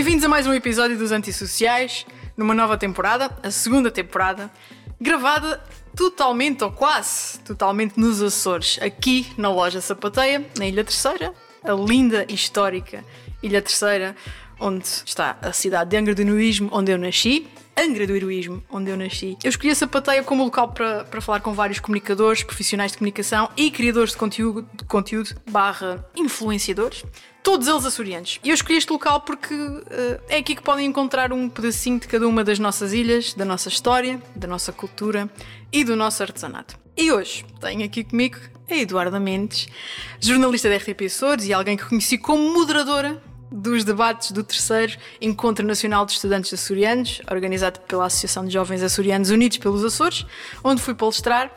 Bem-vindos a mais um episódio dos Antissociais, numa nova temporada, a segunda temporada, gravada totalmente ou quase totalmente nos Açores, aqui na loja Sapateia, na Ilha Terceira, a linda e histórica Ilha Terceira, onde está a cidade de Angra do Heroísmo, onde eu nasci. Angra do Heroísmo, onde eu nasci. Eu escolhi a Sapateia como local para, para falar com vários comunicadores, profissionais de comunicação e criadores de conteúdo, de conteúdo barra influenciadores, todos eles açorianos. E eu escolhi este local porque uh, é aqui que podem encontrar um pedacinho de cada uma das nossas ilhas, da nossa história, da nossa cultura e do nosso artesanato. E hoje tenho aqui comigo a Eduarda Mendes, jornalista da RTP Açores e alguém que conheci como moderadora dos debates do terceiro Encontro Nacional de Estudantes Açorianos, organizado pela Associação de Jovens Açorianos Unidos pelos Açores, onde fui palestrar.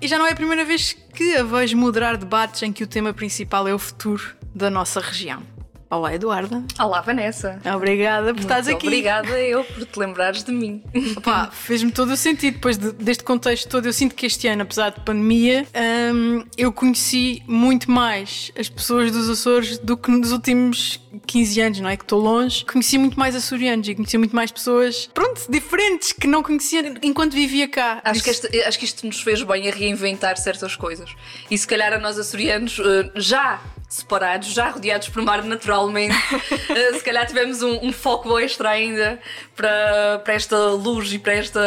E já não é a primeira vez que a vejo moderar debates em que o tema principal é o futuro da nossa região. Olá, Eduarda. Olá, Vanessa. Obrigada por estares aqui. Obrigada eu por te lembrares de mim. Opa, fez-me todo o sentido. Depois de, deste contexto todo, eu sinto que este ano, apesar de pandemia, hum, eu conheci muito mais as pessoas dos Açores do que nos últimos 15 anos, não é? Que estou longe. Conheci muito mais açorianos e conheci muito mais pessoas, pronto, diferentes, que não conhecia enquanto vivia cá. Acho que, este, acho que isto nos fez bem a reinventar certas coisas. E se calhar a nós açorianos eh, já separados, já rodeados por mar naturalmente. uh, se calhar tivemos um, um, foco extra ainda para, para esta luz e para esta,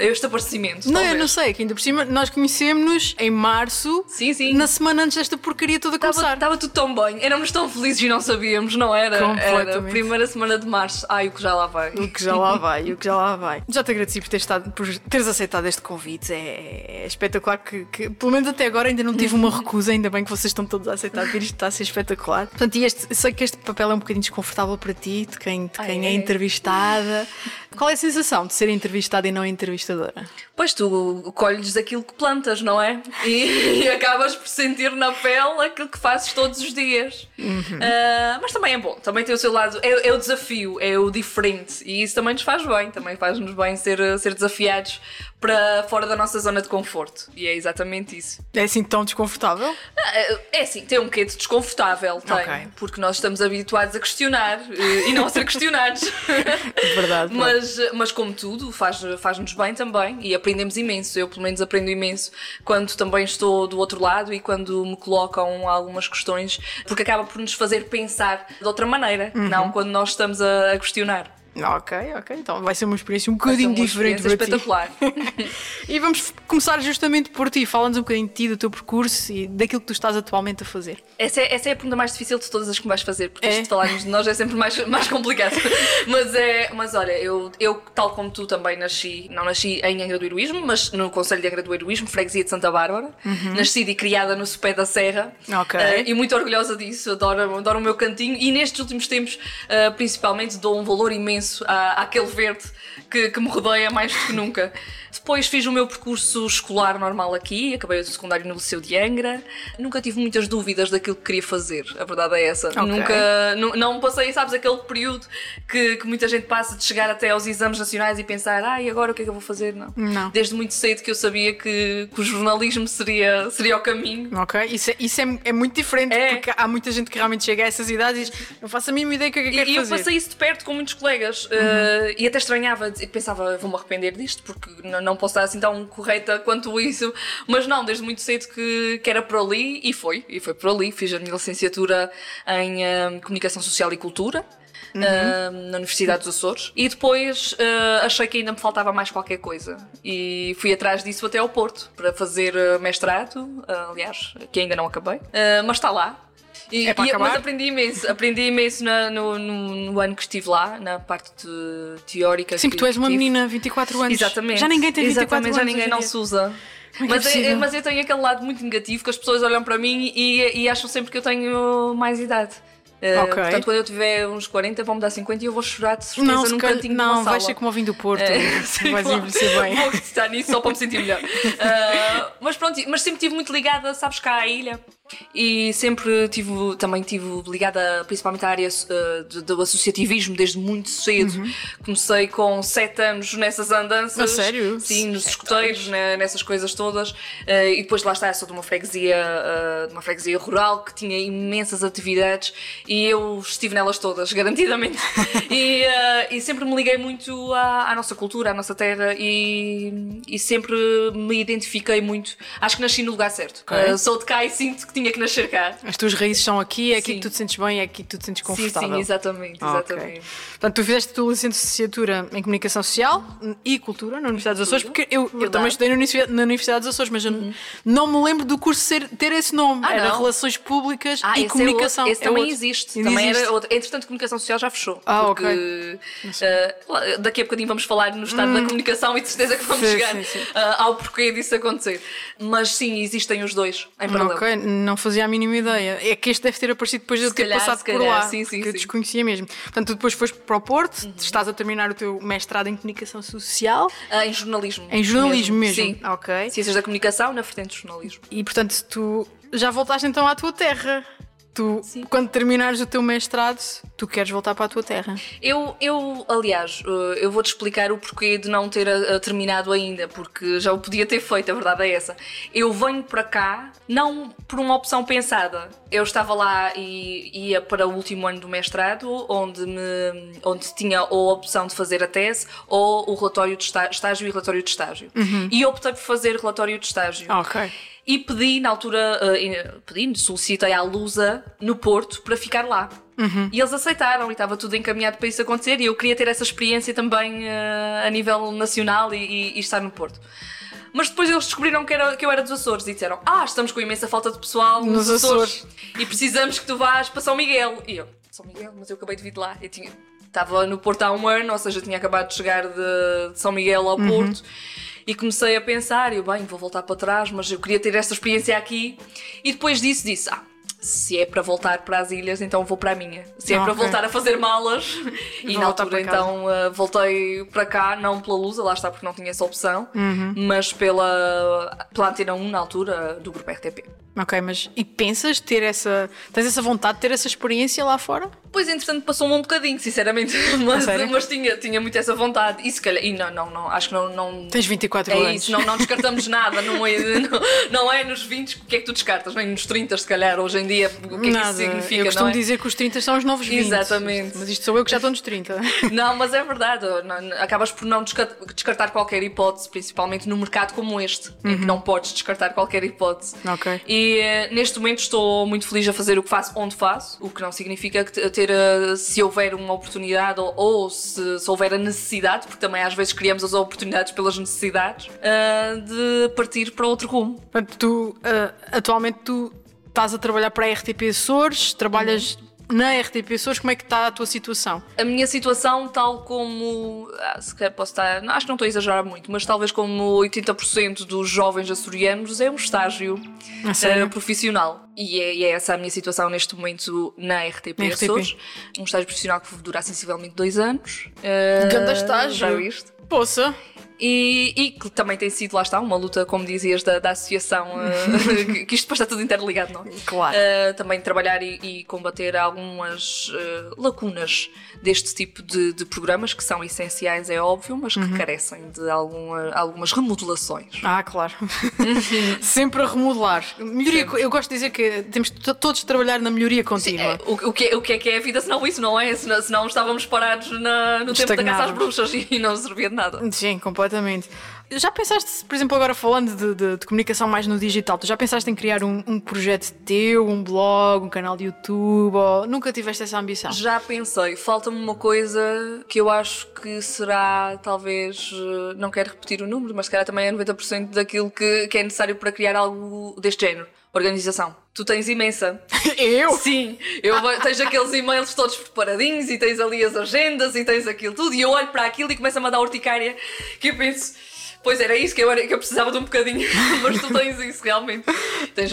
este aparecimento. Não, talvez. eu não sei, que ainda por cima nós conhecemos-nos em março, sim, sim. na semana antes desta porcaria toda começar. Estava tudo tão bem, éramos tão felizes e não sabíamos, não era? Era a primeira semana de março. Ai, o que já lá vai. O que já lá vai, o que já lá vai. Já te agradeci por, ter estado, por teres aceitado este convite. É, é espetacular que, que, pelo menos até agora, ainda não tive uma recusa. Ainda bem que vocês estão todos a aceitar vir isto está a ser espetacular. Portanto, e este, sei que este papel é um bocadinho desconfortável para ti, de quem, de quem é entrevistada. Qual é a sensação de ser entrevistada e não entrevistadora? Pois tu colhes aquilo que plantas, não é? E, e acabas por sentir na pele aquilo que fazes todos os dias. Uhum. Uh, mas também é bom, também tem o seu lado. É, é, o desafio, é o diferente. E isso também nos faz bem, também faz-nos bem ser, ser desafiados para fora da nossa zona de conforto. E é exatamente isso. É assim tão desconfortável? É, é assim, tem um bocadinho de desconfortável, tem. Okay. Porque nós estamos habituados a questionar eh, e não a ser questionados. verdade. mas, mas como tudo, faz-nos faz bem também e aprendemos imenso. Eu, pelo menos, aprendo imenso quando também estou do outro lado e quando me colocam algumas questões, porque acaba por nos fazer pensar de outra maneira, uhum. não quando nós estamos a, a questionar. Ok, ok. Então vai ser uma experiência um bocadinho diferente para espetacular. e vamos começar justamente por ti. Fala-nos um bocadinho de ti, do teu percurso e daquilo que tu estás atualmente a fazer. Essa é, essa é a pergunta mais difícil de todas as que vais fazer, porque é? isto de falarmos de nós é sempre mais, mais complicado. mas, é, mas olha, eu, eu, tal como tu, também nasci, não nasci em Angra do Heroísmo, mas no Conselho de Angra do Heroísmo, freguesia de Santa Bárbara. Uhum. Nascida e criada no Sopé da Serra. Ok. Uh, e muito orgulhosa disso, adoro, adoro o meu cantinho. E nestes últimos tempos, uh, principalmente, dou um valor imenso à, àquele aquele verde que, que me rodeia mais do que nunca. Depois fiz o meu percurso escolar normal aqui, acabei o secundário no Liceu de Angra. Nunca tive muitas dúvidas daquilo que queria fazer, a verdade é essa. Okay. Nunca, não passei, sabes, aquele período que, que, muita gente passa de chegar até aos exames nacionais e pensar, ah, e agora o que é que eu vou fazer? Não. não. Desde muito cedo que eu sabia que, que o jornalismo seria, seria o caminho. Ok, isso, é, isso é, é muito diferente, é. porque há muita gente que realmente chega a essas idades e diz, não faço a mínima ideia do que é que quero e fazer. E eu passei isso de perto com muitos colegas uhum. uh, e até estranhava, pensava, vou-me arrepender disto, porque não, não posso estar assim tão correta quanto isso, mas não, desde muito cedo que, que era por ali e foi, e foi por ali. Fiz a minha licenciatura em um, Comunicação Social e Cultura. Uhum. Uh, na Universidade dos Açores e depois uh, achei que ainda me faltava mais qualquer coisa e fui atrás disso até ao Porto para fazer mestrado, uh, aliás, que ainda não acabei, mas está lá, e, é para e, acabar? Mas aprendi imenso, aprendi imenso na, no, no, no, ano que estive lá, na parte teórica. Sim, porque tu és uma tive. menina, 24 anos. Exatamente. Já ninguém tem 24 Exatamente, anos. Já ninguém não se usa. É mas, é, mas eu tenho aquele lado muito negativo que as pessoas olham para mim e, e acham sempre que eu tenho mais idade. Uh, okay. Portanto, quando eu tiver uns 40, vão-me dar 50 e eu vou chorar de certeza não, num cantinho Não, vai ser como o vinho do Porto. Uh, vais envelhecer bem. Vou estar nisso só para me sentir melhor. Uh, mas pronto, mas sempre estive muito ligada, sabes, cá à ilha. E sempre tive, também tive ligada principalmente à área uh, do, do, associativismo desde muito cedo. Uhum. Comecei com 7 anos nessas andanças. A sério? Sim, nos escuteiros, né, nessas coisas todas. Uh, e depois lá está, sou de uma freguesia, uh, de uma freguesia rural que tinha imensas atividades e eu estive nelas todas, garantidamente. e, e sempre me liguei muito à, à, nossa cultura, à nossa terra e, e sempre me identifiquei muito. Acho que nasci no lugar certo. Okay. sou de cá e sinto que tinha que nascer cá. As tuas raízes são aqui, é aqui sim. que tu te sentes bem, é aqui que tu te sentes confortável. Sim, sim, exatamente, exatamente. Okay. Portanto, tu fizeste a tua licenciatura em Comunicação Social e Cultura na Universidade dos Açores, porque eu, eu também estudei na Universidade dos Açores, mas uhum. não me lembro do curso ser, ter esse nome. Ah, Era não? Relações Públicas ah, e Comunicação. É esse é também existe. Também existe. Era outro. Entretanto, Comunicação Social já fechou. Ah, porque, ok. Uh, daqui a bocadinho vamos falar no estado hum. da comunicação e de certeza que vamos sim, chegar sim, sim. Uh, ao porquê disso acontecer. Mas sim, existem os dois em paralelo. Ok, não fazia a mínima ideia. É que este deve ter aparecido depois de eu ter calhar, passado por lá, sim, sim, que eu desconhecia mesmo. Portanto, tu depois foste para o Porto, uhum. estás a terminar o teu mestrado em Comunicação Social. Uh, em jornalismo. Em jornalismo mesmo. mesmo. Sim. Ok. Ciências da Comunicação na vertente de jornalismo. E portanto, tu já voltaste então à tua terra. Tu, Sim. quando terminares o teu mestrado, tu queres voltar para a tua terra? Eu, eu aliás, eh, eu vou-te explicar o porquê de não ter eh, terminado ainda, porque já o podia ter feito, a verdade é essa. Eu venho para cá, não por uma opção pensada. Eu estava lá e ia para o último ano do mestrado, onde, me, onde tinha ou a opção de fazer a tese ou o relatório de estágio e relatório de estágio. Uhum. E optei por fazer relatório de estágio. Ok e pedi na altura, uh, pedi, solicitei à Lusa no Porto para ficar lá. Uhum. E eles aceitaram e estava tudo encaminhado para isso acontecer e eu queria ter essa experiência também uh, a nível nacional e, e, e, estar no Porto. Mas depois eles descobriram que, era, que eu era dos Açores e disseram: Ah, estamos com imensa falta de pessoal nos, nos Açores, Açores, e precisamos que tu vás para São Miguel. E eu, São Miguel, mas eu acabei de vir de lá. Eu tinha, estava no Porto há um ano, ou seja, tinha acabado de chegar de, de São Miguel ao uhum. Porto e comecei a pensar, eu bem, vou voltar para trás, mas eu queria ter esta experiência aqui. E depois disso disse, ah, se é para voltar para as ilhas, então vou para a minha. Se é okay. para voltar a fazer malas, e na altura então uh, voltei para cá, não pela Lusa, lá está porque não tinha essa opção, uhum. mas pela, pela Antena 1 na altura do grupo RTP. Ok, mas e pensas ter essa. Tens essa vontade de ter essa experiência lá fora? Pois, entretanto, passou-me um bocadinho, sinceramente. Mas, mas tinha, tinha muito essa vontade. E se calhar. E não, não, não acho que não. não Tens 24 é anos. É isso, não, não descartamos nada. Não é, não, não, é nos 20 o que é que tu descartas, nem nos 30, se calhar, hoje em dia, o que é que isso significa. Eu costumo é? dizer que os 30 são os novos 20. Exatamente. Mas isto sou eu que já estou nos 30. Não, mas é verdade. Acabas por não descartar qualquer hipótese, principalmente num mercado como este, uhum. em que uhum. não podes descartar qualquer hipótese. Ok. E eh, neste momento estou muito feliz a fazer o que faço onde faço, o que não significa que ter, eh, se houver uma oportunidade ou, ou se, se, houver a necessidade, porque também às vezes criamos as oportunidades pelas necessidades, uh, de partir para outro rumo. Portanto, tu, uh, atualmente tu estás a trabalhar para a RTP Açores, trabalhas uhum na RTP Açores, como é que está a tua situação? A minha situação, tal como. Ah, se calhar posso estar. Acho que não estou a exagerar muito, mas talvez como 80% dos jovens açorianos é um estágio uh, profissional. E é, e é, essa a minha situação neste momento na RTP, na RTP. Açores. Um estágio profissional que dura sensivelmente dois anos. Uh, Ganda estágio. Já viste? Poça. E, e, que também tem sido, lá está, uma luta, como dizias, da, da associação, uh, que isto depois está tudo interligado, não? Claro. Uh, também trabalhar e, e combater algumas uh, lacunas deste tipo de, de, programas, que são essenciais, é óbvio, mas que uhum. carecem de alguma, algumas remodelações. Ah, claro. Sempre a remodelar. Melhoria, Sempre. eu gosto de dizer que temos todos de trabalhar na melhoria contínua. Sim, é, o, o, que, é, o que é que é a vida, senão isso, não é? Senão, senão estávamos parados na, no tempo da caça às bruxas e não servia de nada. Sim, completamente completamente. Já pensaste, por exemplo, agora falando de, de, de comunicação mais no digital, tu já pensaste em criar um, um, projeto teu, um blog, um canal de YouTube? Ou nunca tiveste essa ambição? Já pensei. Falta-me uma coisa que eu acho que será, talvez, eh, não quero repetir o número, mas se calhar também é 90% daquilo que, que é necessário para criar algo deste género. Organização. Tu tens imensa. Eu? Sim. Eu tens aqueles e-mails todos preparadinhos e tens ali as agendas e tens aquilo tudo e eu olho para aquilo e começo a mandar urticária que eu penso. Pois era isso que eu, era, que eu precisava de um bocadinho, mas tu tens isso realmente. Tens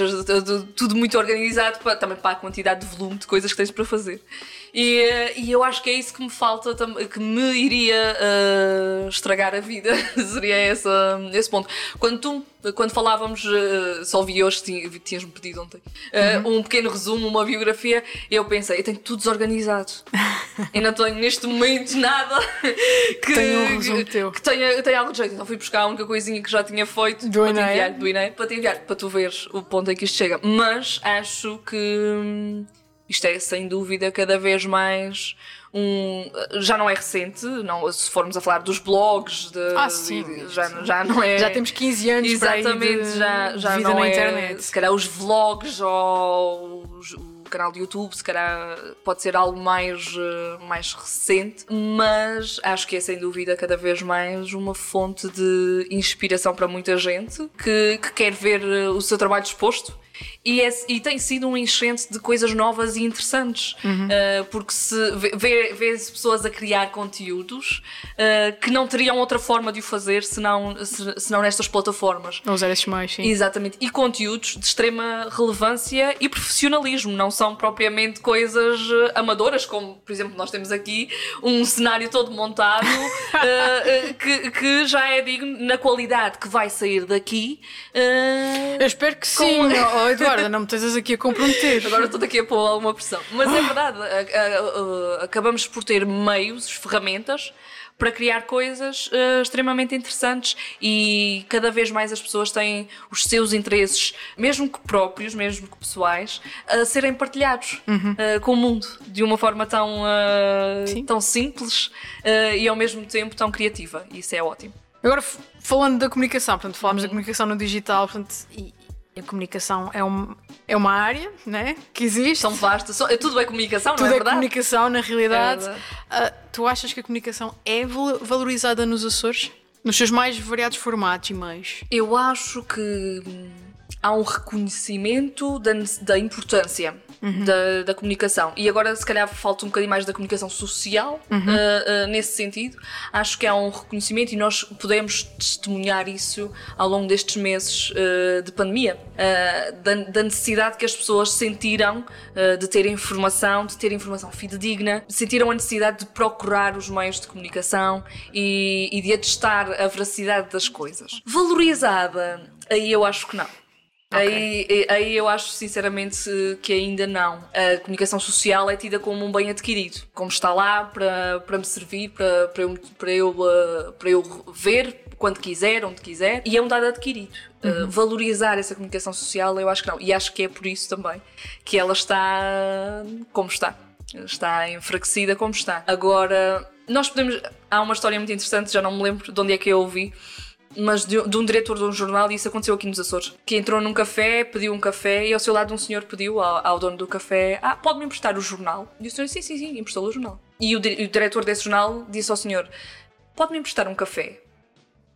tudo muito organizado para, também para a quantidade de volume de coisas que tens para fazer. E, eh, e eu acho que é isso que me falta, que me iria eh, estragar a vida. Seria esse, esse ponto. Quando tu, quando falávamos, eh, só vi hoje, tinha- tinhas-me pedido ontem, eh, Uhum. um pequeno resumo, uma biografia, eu pensei, eu tenho tudo desorganizado. eu não tenho neste momento nada que, Tenho um resumo teu. que tenha, tenha algo de jeito. Então fui buscar a única coisinha que já tinha feito Do para te enviar, do para te enviar, para tu veres o ponto em que isto chega. Mas acho que hum, isto é sem dúvida cada vez mais um. Já não é recente, não, se formos a falar dos blogs, de, Ah, sim. de- já, já não é. Já temos 15 anos Exatamente, de, já, já vida não na é, internet. Se calhar os vlogs ou os- o canal de YouTube, se calhar pode ser algo mais, eh, mais recente, mas acho que é sem dúvida cada vez mais uma fonte de inspiração para muita gente que, que quer ver eh, o seu trabalho exposto. E, é- e tem sido um enchente de coisas novas e interessantes, Eh, porque se vê- vê- vê-se pessoas a criar conteúdos eh, que não teriam outra forma de o fazer senão, se- senão nestas plataformas. Não usar esses meios, sim. Exatamente. E conteúdos de extrema relevância e profissionalismo. Não são propriamente coisas eh, amadoras, como, por exemplo, nós temos aqui um cenário todo montado eh, que, que já é digno na qualidade que vai sair daqui. Eu espero que sim. Oh, Eduarda, não me estejas aqui a comprometer. Agora estou daqui a pôr alguma pressão. Mas é verdade, a- acabamos por ter meios, ferramentas para criar coisas eh, extremamente interessantes e cada vez mais as pessoas têm os seus interesses, mesmo que próprios, mesmo que pessoais, a serem partilhados eh, com o mundo de uma forma tão, Sim. tão simples eh, e ao mesmo tempo tão criativa. Isso é ótimo. Agora, falando da comunicação, portanto, falámos da comunicação no digital, portanto, e a comunicação é, um, é uma área né, que existe. São vastas, são- tudo é comunicação, Tudo não é é verdade? comunicação, na realidade. É. Ah, tu achas que a comunicação é val- valorizada nos Açores? Nos seus mais variados formatos e meios? Eu acho que hum, há um reconhecimento da, da importância da, da comunicação. E agora, se calhar, falta um bocadinho mais da comunicação social uh, uh, nesse sentido. Acho que há um reconhecimento e nós podemos testemunhar isso ao longo destes meses uh, de pandemia. Uh, da, da necessidade que as pessoas sentiram uh, de ter informação, de ter informação fidedigna, sentiram a necessidade de procurar os meios de comunicação e, e de atestar a veracidade das coisas. Valorizada, aí eu acho que não. Aí, aí eu acho sinceramente que ainda não. A comunicação social é tida como um bem adquirido, como está lá para, para me servir, para, para, eu, para, eu, uh, para eu ver quando quiser, onde quiser, e é um dado adquirido. Uh, valorizar essa comunicação social, eu acho que não. E acho que é por isso também que ela está como está. Está enfraquecida como está. Agora, nós podemos. Há uma história muito interessante, já não me lembro de onde é que eu ouvi mas de, de um diretor de um jornal, e isso aconteceu aqui nos Açores, que entrou num café, pediu um café, e ao seu lado um senhor pediu ao, ao dono do café: Ah, pode-me emprestar o jornal? E o senhor disse: Sim, sim, sim, emprestou o jornal. E o, o diretor desse jornal disse ao senhor: Pode-me emprestar um café?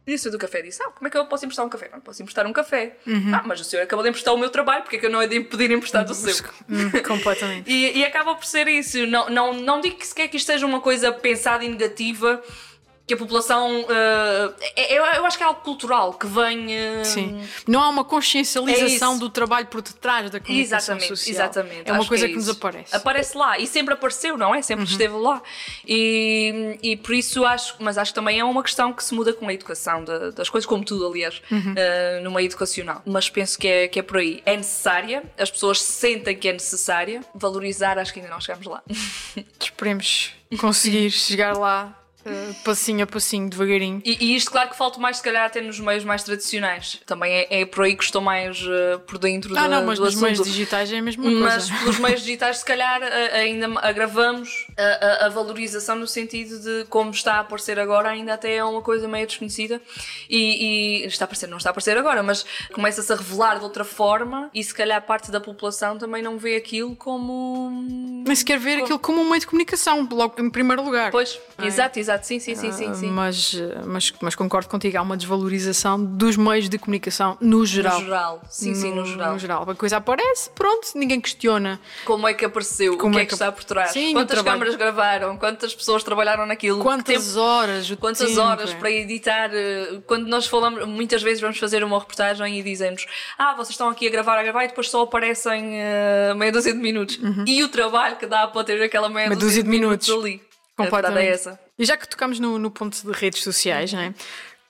E o senhor do café disse: Ah, como é que eu posso emprestar um café? Não posso emprestar um café. Ah, mas o senhor acabou de emprestar o meu trabalho, porque é que eu não é de pedir emprestado o seu? Hum, completamente. E, e acaba por ser isso. Não, não, não digo que sequer que isto seja uma coisa pensada e negativa, que a população. é- eu, eu acho que é algo cultural que vem. eh, Sim. Não há uma É consciencialização isso. do trabalho por detrás da comunicação Exatamente, social. exatamente. É uma coisa é que, nos aparece. Aparece lá e sempre apareceu, não é? Sempre esteve lá. E, e por isso acho, mas acho que também é uma questão que se muda com a educação da- das coisas, como tudo, aliás, eh, no meio educacional. Mas penso que é, que é por aí. É necessária, as pessoas sentem que é necessária. Valorizar, acho que ainda não chegamos lá. Esperemos conseguir chegar lá eh, passinho a passinho, devagarinho. E, e isto, claro que falta mais, se calhar, até nos meios mais tradicionais. Também é, é por aí que estou mais eh, por dentro Ah, da- não, mas nos meios digitais é a mesma Mas coisa. pelos meios digitais, se calhar, a- ainda agravamos a, a- a valorização no sentido de como está a aparecer agora, ainda até é uma coisa meio desconhecida. E, e está a aparecer, não está a aparecer agora, mas começa-se a revelar de outra forma e se calhar parte da população também não vê aquilo como. Nem sequer ver aquilo como um meio de comunicação, logo em primeiro lugar. Pois, Não é? exato, exato. Exato. Sim, sim, sim, sim. sim. Mas, mas, mas concordo contigo, há uma desvalorização dos meios de comunicação no geral. No geral, sim, sim, no geral. No geral. A coisa aparece, pronto, ninguém questiona. Como é que apareceu? Como o que é é que, está por trás? Sim, Quantas câmaras gravaram? Quantas pessoas trabalharam naquilo? Quantas tempo- horas? Quantas tempo, horas é. para editar? eh, Quando nós falamos, muitas vezes vamos fazer uma reportagem e dizemos: Ah, vocês estão aqui a gravar, a gravar e depois só aparecem eh, meia dúzia de minutos. E o trabalho que dá para ter aquela meia, Uhum. Meia dúzia de minutos. ali. A verdade Completamente. é essa. E já que tocamos no, no ponto de redes sociais, é?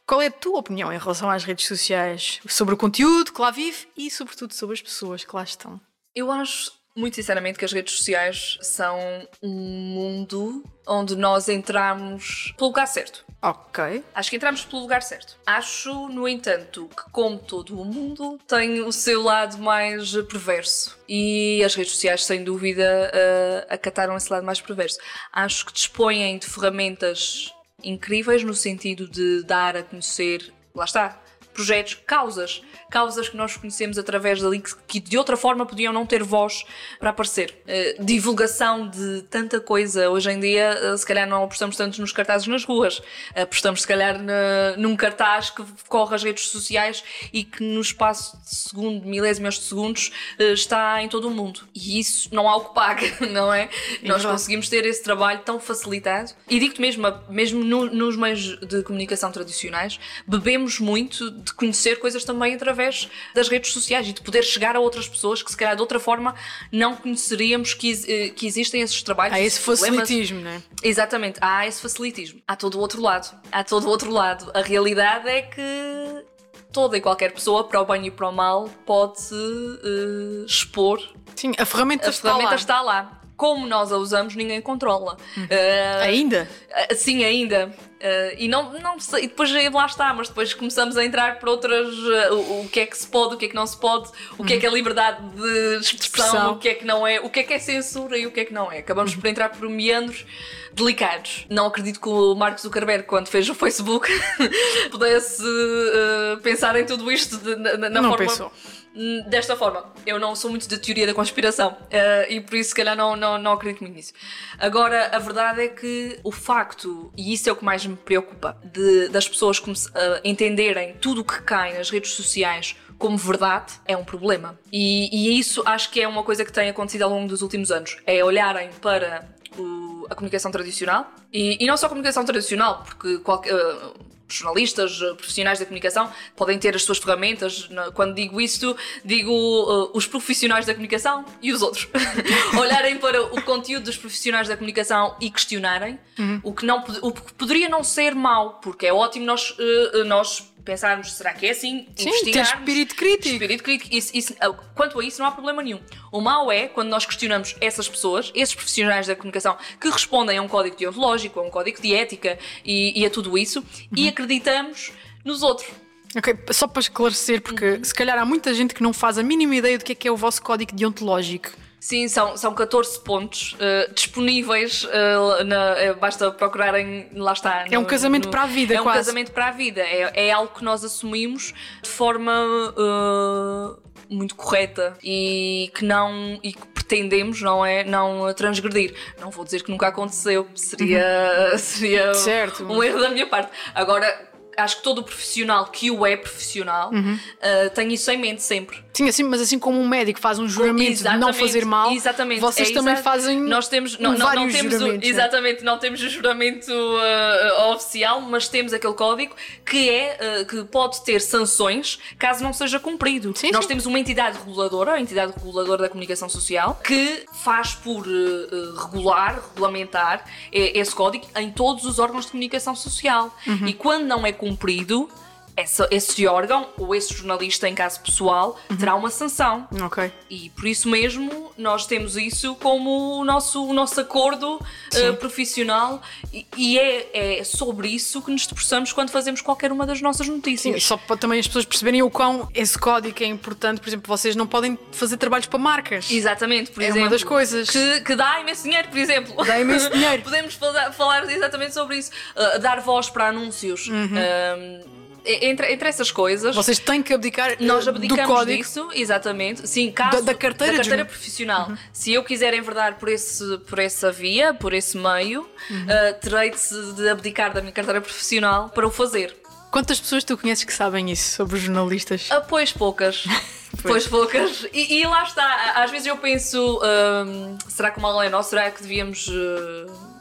qual é a tua opinião em relação às redes sociais? Sobre o conteúdo que lá vive e, sobretudo, sobre as pessoas que lá estão? Eu acho, muito sinceramente, que as redes sociais são um mundo onde nós entramos pelo lugar certo. Ok. Acho que entramos pelo lugar certo. Acho, no entanto, que como todo o mundo tem o seu lado mais perverso. E as redes sociais, sem dúvida, eh, acataram esse lado mais perverso. Acho que dispõem de ferramentas incríveis no sentido de dar a conhecer, lá está, projetos, causas. Causas que nós conhecemos através dali que, que de outra forma podiam não ter voz para aparecer. Eh, divulgação de tanta coisa. Hoje em dia, eh, se calhar não apostamos tanto nos cartazes nas ruas. Apostamos, se calhar, na- num cartaz que corre as redes sociais e que no espaço de segundo, milésimos de segundos, eh, está em todo o mundo. E isso não há o que pague, não é? Nós verdade. conseguimos ter esse trabalho tão facilitado. E digo-te mesmo, mesmo no- nos meios de comunicação tradicionais, bebemos muito de conhecer coisas também através das redes sociais e de poder chegar a outras pessoas que se calhar de outra forma não conheceríamos que, eh, que existem esses trabalhos. Há esse facilitismo, não é? Exatamente, há esse facilitismo. Há todo o outro lado. Há todo o outro lado. A realidade é que toda e qualquer pessoa, para o bem e para o mal, pode eh, expor. Sim, a ferramenta A está ferramenta lá. está lá. Como nós a usamos, ninguém controla. Eh, Ainda? Uh, Sim, ainda. Uh, e não, não sei, e depois lá está, mas depois começamos a entrar por outras. uh, o, o que é que se pode, o que é que não se pode, o que é que é liberdade de expressão, Expressão. o que é que não é, o que é que é censura e o que é que não é. Acabamos por entrar por meandros delicados. Não acredito que o Mark Zuckerberg, quando fez o Facebook, pudesse uh, pensar em tudo isto de- na, na Não forma. pensou. Hum, Desta forma, eu não sou muito da teoria da conspiração eh, e por isso, se calhar, não, não, não acredito muito nisso. Agora, a verdade é que o facto, e isso é o que mais me preocupa, de, das pessoas come- eh, entenderem tudo o que cai nas redes sociais como verdade, é um problema. E, e isso acho que é uma coisa que tem acontecido ao longo dos últimos anos: é olharem para o- a comunicação tradicional e, e não só a comunicação tradicional, porque qualquer. eh, jornalistas, eh, profissionais da comunicação podem ter as suas ferramentas. Quando digo isto, digo eh, os profissionais da comunicação e os outros. Olharem para o conteúdo dos profissionais da comunicação e questionarem o, que não, o que poderia não ser mau, porque é ótimo nós, eh, nós pensarmos, será que é assim? Sim, ter Investigarmos. espírito crítico. Espírito crítico. Isso- isso- ah, quanto a isso, não há problema nenhum. O mau é quando nós questionamos essas pessoas, esses profissionais da comunicação, que respondem a um código deontológico, a um código de ética e, e a tudo isso, Uhum. e acreditamos nos outros. Ok, só para esclarecer, porque Uhum. se calhar há muita gente que não faz a mínima ideia do que é que é o vosso código deontológico. Sim, são, são 14 pontos eh, disponíveis, eh, na- eh, basta procurarem, lá está. É um no- casamento no- para a vida, É um quase. casamento para a vida, é, é algo que nós assumimos de forma eh, muito correta e que não e que pretendemos, não é? Não transgredir. Não vou dizer que nunca aconteceu, seria, seria Certo. um erro da minha parte. Agora, acho que todo profissional que o é profissional Uhum. eh, tem isso em mente sempre. Sim, assim, mas assim como um médico faz um juramento de não fazer mal, exatamente, vocês é também exato. fazem nós temos não, não- não temos o, juramentos. não é? exatamente não temos o juramento uh, oficial mas temos aquele código que é uh, que pode ter sanções caso não seja cumprido Sim, nós sim. temos uma entidade reguladora a entidade reguladora da comunicação social que faz por uh, uh, regular regulamentar eh, esse código em todos os órgãos de comunicação social Uhum. e quando não é cumprido cumprido essa- esse órgão ou esse jornalista, em caso pessoal, Uhum. terá uma sanção. Ok. E por isso mesmo nós temos isso como o nosso, o nosso acordo eh, profissional e, e é, é sobre isso que nos debruçamos quando fazemos qualquer uma das nossas Sim, notícias. só para também as pessoas perceberem o quão esse código é importante. Por exemplo, vocês não podem fazer trabalhos para marcas. Exatamente, por É uma exemplo. das coisas. Que, que dá imenso dinheiro, por exemplo. Dá imenso dinheiro. Podemos falar, falar exatamente sobre isso. Uh, dar voz para anúncios. Uhum. Um, entre, entre essas coisas. Vocês têm que abdicar Nós eh, abdicamos do código. disso, exatamente. Sim, caso, Da- da carteira de jornal- profissional. Se eu quiser enverdar por, esse, por essa via, por esse meio, Uhum. ah, terei de, de abdicar da minha carteira profissional para o fazer. Quantas pessoas tu conheces que sabem isso sobre os jornalistas? Ah, pois poucas. pois poucas. E, e lá está. Às vezes eu penso: hum, será que o mal é nosso? Será que devíamos. uh,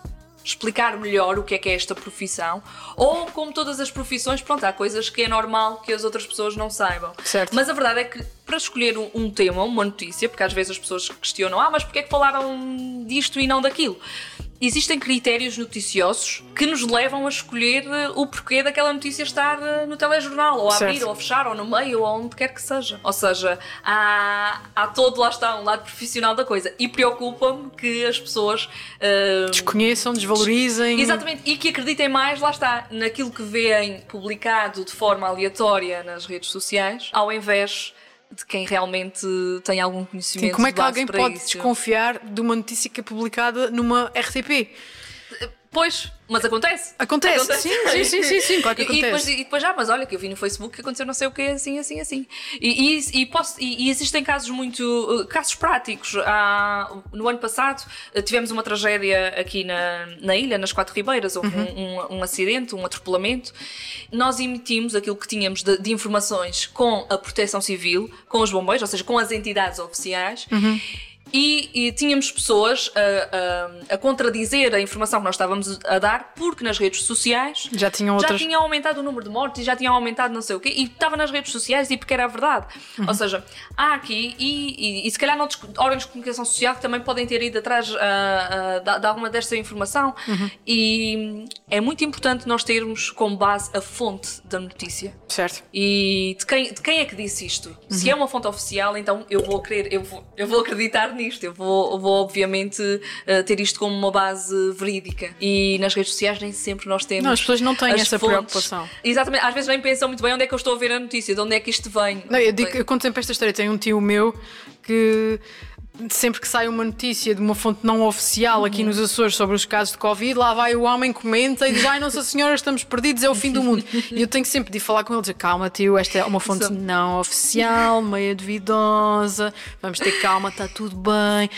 Explicar melhor o que é que é esta profissão, ou como todas as profissões, pronto, há coisas que é normal que as outras pessoas não saibam. Certo. Mas a verdade é que para escolher um, tema, uma notícia, porque às vezes as pessoas questionam, ah, mas porquê é que falaram disto e não daquilo? Existem critérios noticiosos que nos levam a escolher eh, o porquê daquela notícia estar eh, no telejornal, ou a abrir, Certo. ou a fechar, ou no meio, ou onde quer que seja. Ou seja, há, há todo, lá está, um lado profissional da coisa. E preocupa-me que as pessoas. eh, Desconheçam, desvalorizem. Exatamente, e que acreditem mais, lá está, naquilo que veem publicado de forma aleatória nas redes sociais, ao invés de quem realmente tem algum conhecimento. Sim, como é que alguém pode isso. desconfiar de uma notícia que é publicada numa RTP? Pois, mas acontece. Acontece. Sim, sim, sim, sim, sim, claro que E- E depois, acontece. e depois, ah, mas olha, que eu vi no Facebook que aconteceu não sei o que, assim, assim, assim. E, e, e posso- e- existem casos muito. uh, casos práticos. No ano passado uh, tivemos uma tragédia aqui na, na ilha, nas Quatro Ribeiras. Houve Uhum. um, um- um acidente, um atropelamento. Nós emitimos aquilo que tínhamos de, de informações com a Proteção Civil, com os bombeiros, ou seja, com as entidades oficiais. Uhum. E, e tínhamos pessoas a, a- a contradizer a informação que nós estávamos a dar, porque nas redes sociais Já tinham já outras. tinham aumentado o número de mortes e já tinham aumentado não sei o quê, e estava nas redes sociais e porque era a verdade. Uhum. Ou seja, há aqui, e, e, e se calhar noutros órgãos de comunicação social que também podem ter ido atrás ah, de, alguma desta informação, Uhum. e é muito importante nós termos como base a fonte da notícia. Certo. E de quem, de quem é que disse isto? Se é uma fonte oficial, então eu vou querer, eu vou, eu vou acreditar nisto, eu vou, vou obviamente eh, ter isto como uma base verídica. E nas redes sociais nem sempre nós temos. Não, as pessoas não têm essa fontes. preocupação. Exatamente, às vezes nem pensam muito bem onde é que eu estou a ver a notícia, de onde é que isto vem. Não, eu, digo, eu conto sempre esta história. Tem um tio meu que sempre que sai uma notícia de uma fonte não oficial aqui Uhum. nos Açores sobre os casos de Covid, lá vai o homem, comenta e diz: Ai, Nossa Senhora, estamos perdidos, é o fim do mundo. E eu tenho sempre de falar com ele, dizer: Calma, tio, esta é uma fonte não oficial, meia duvidosa, vamos ter calma, está tudo bem.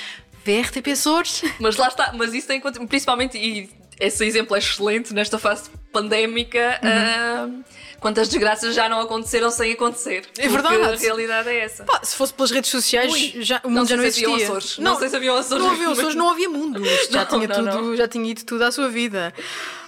VRTP Açores. Mas lá está, mas isso tem principalmente, e esse exemplo é excelente nesta fase pandémica. Uhum. ah, quantas desgraças já não aconteceram sem acontecer? É Porque verdade. A realidade é essa. Pá, se fosse pelas redes sociais, Ui, já, o não mundo já não se haviam existia. Açores. Não sei se haviam Açores Não havia Açores, não havia mundo. Já, Não, tinha não, tudo, não. já tinha ido tudo à sua vida.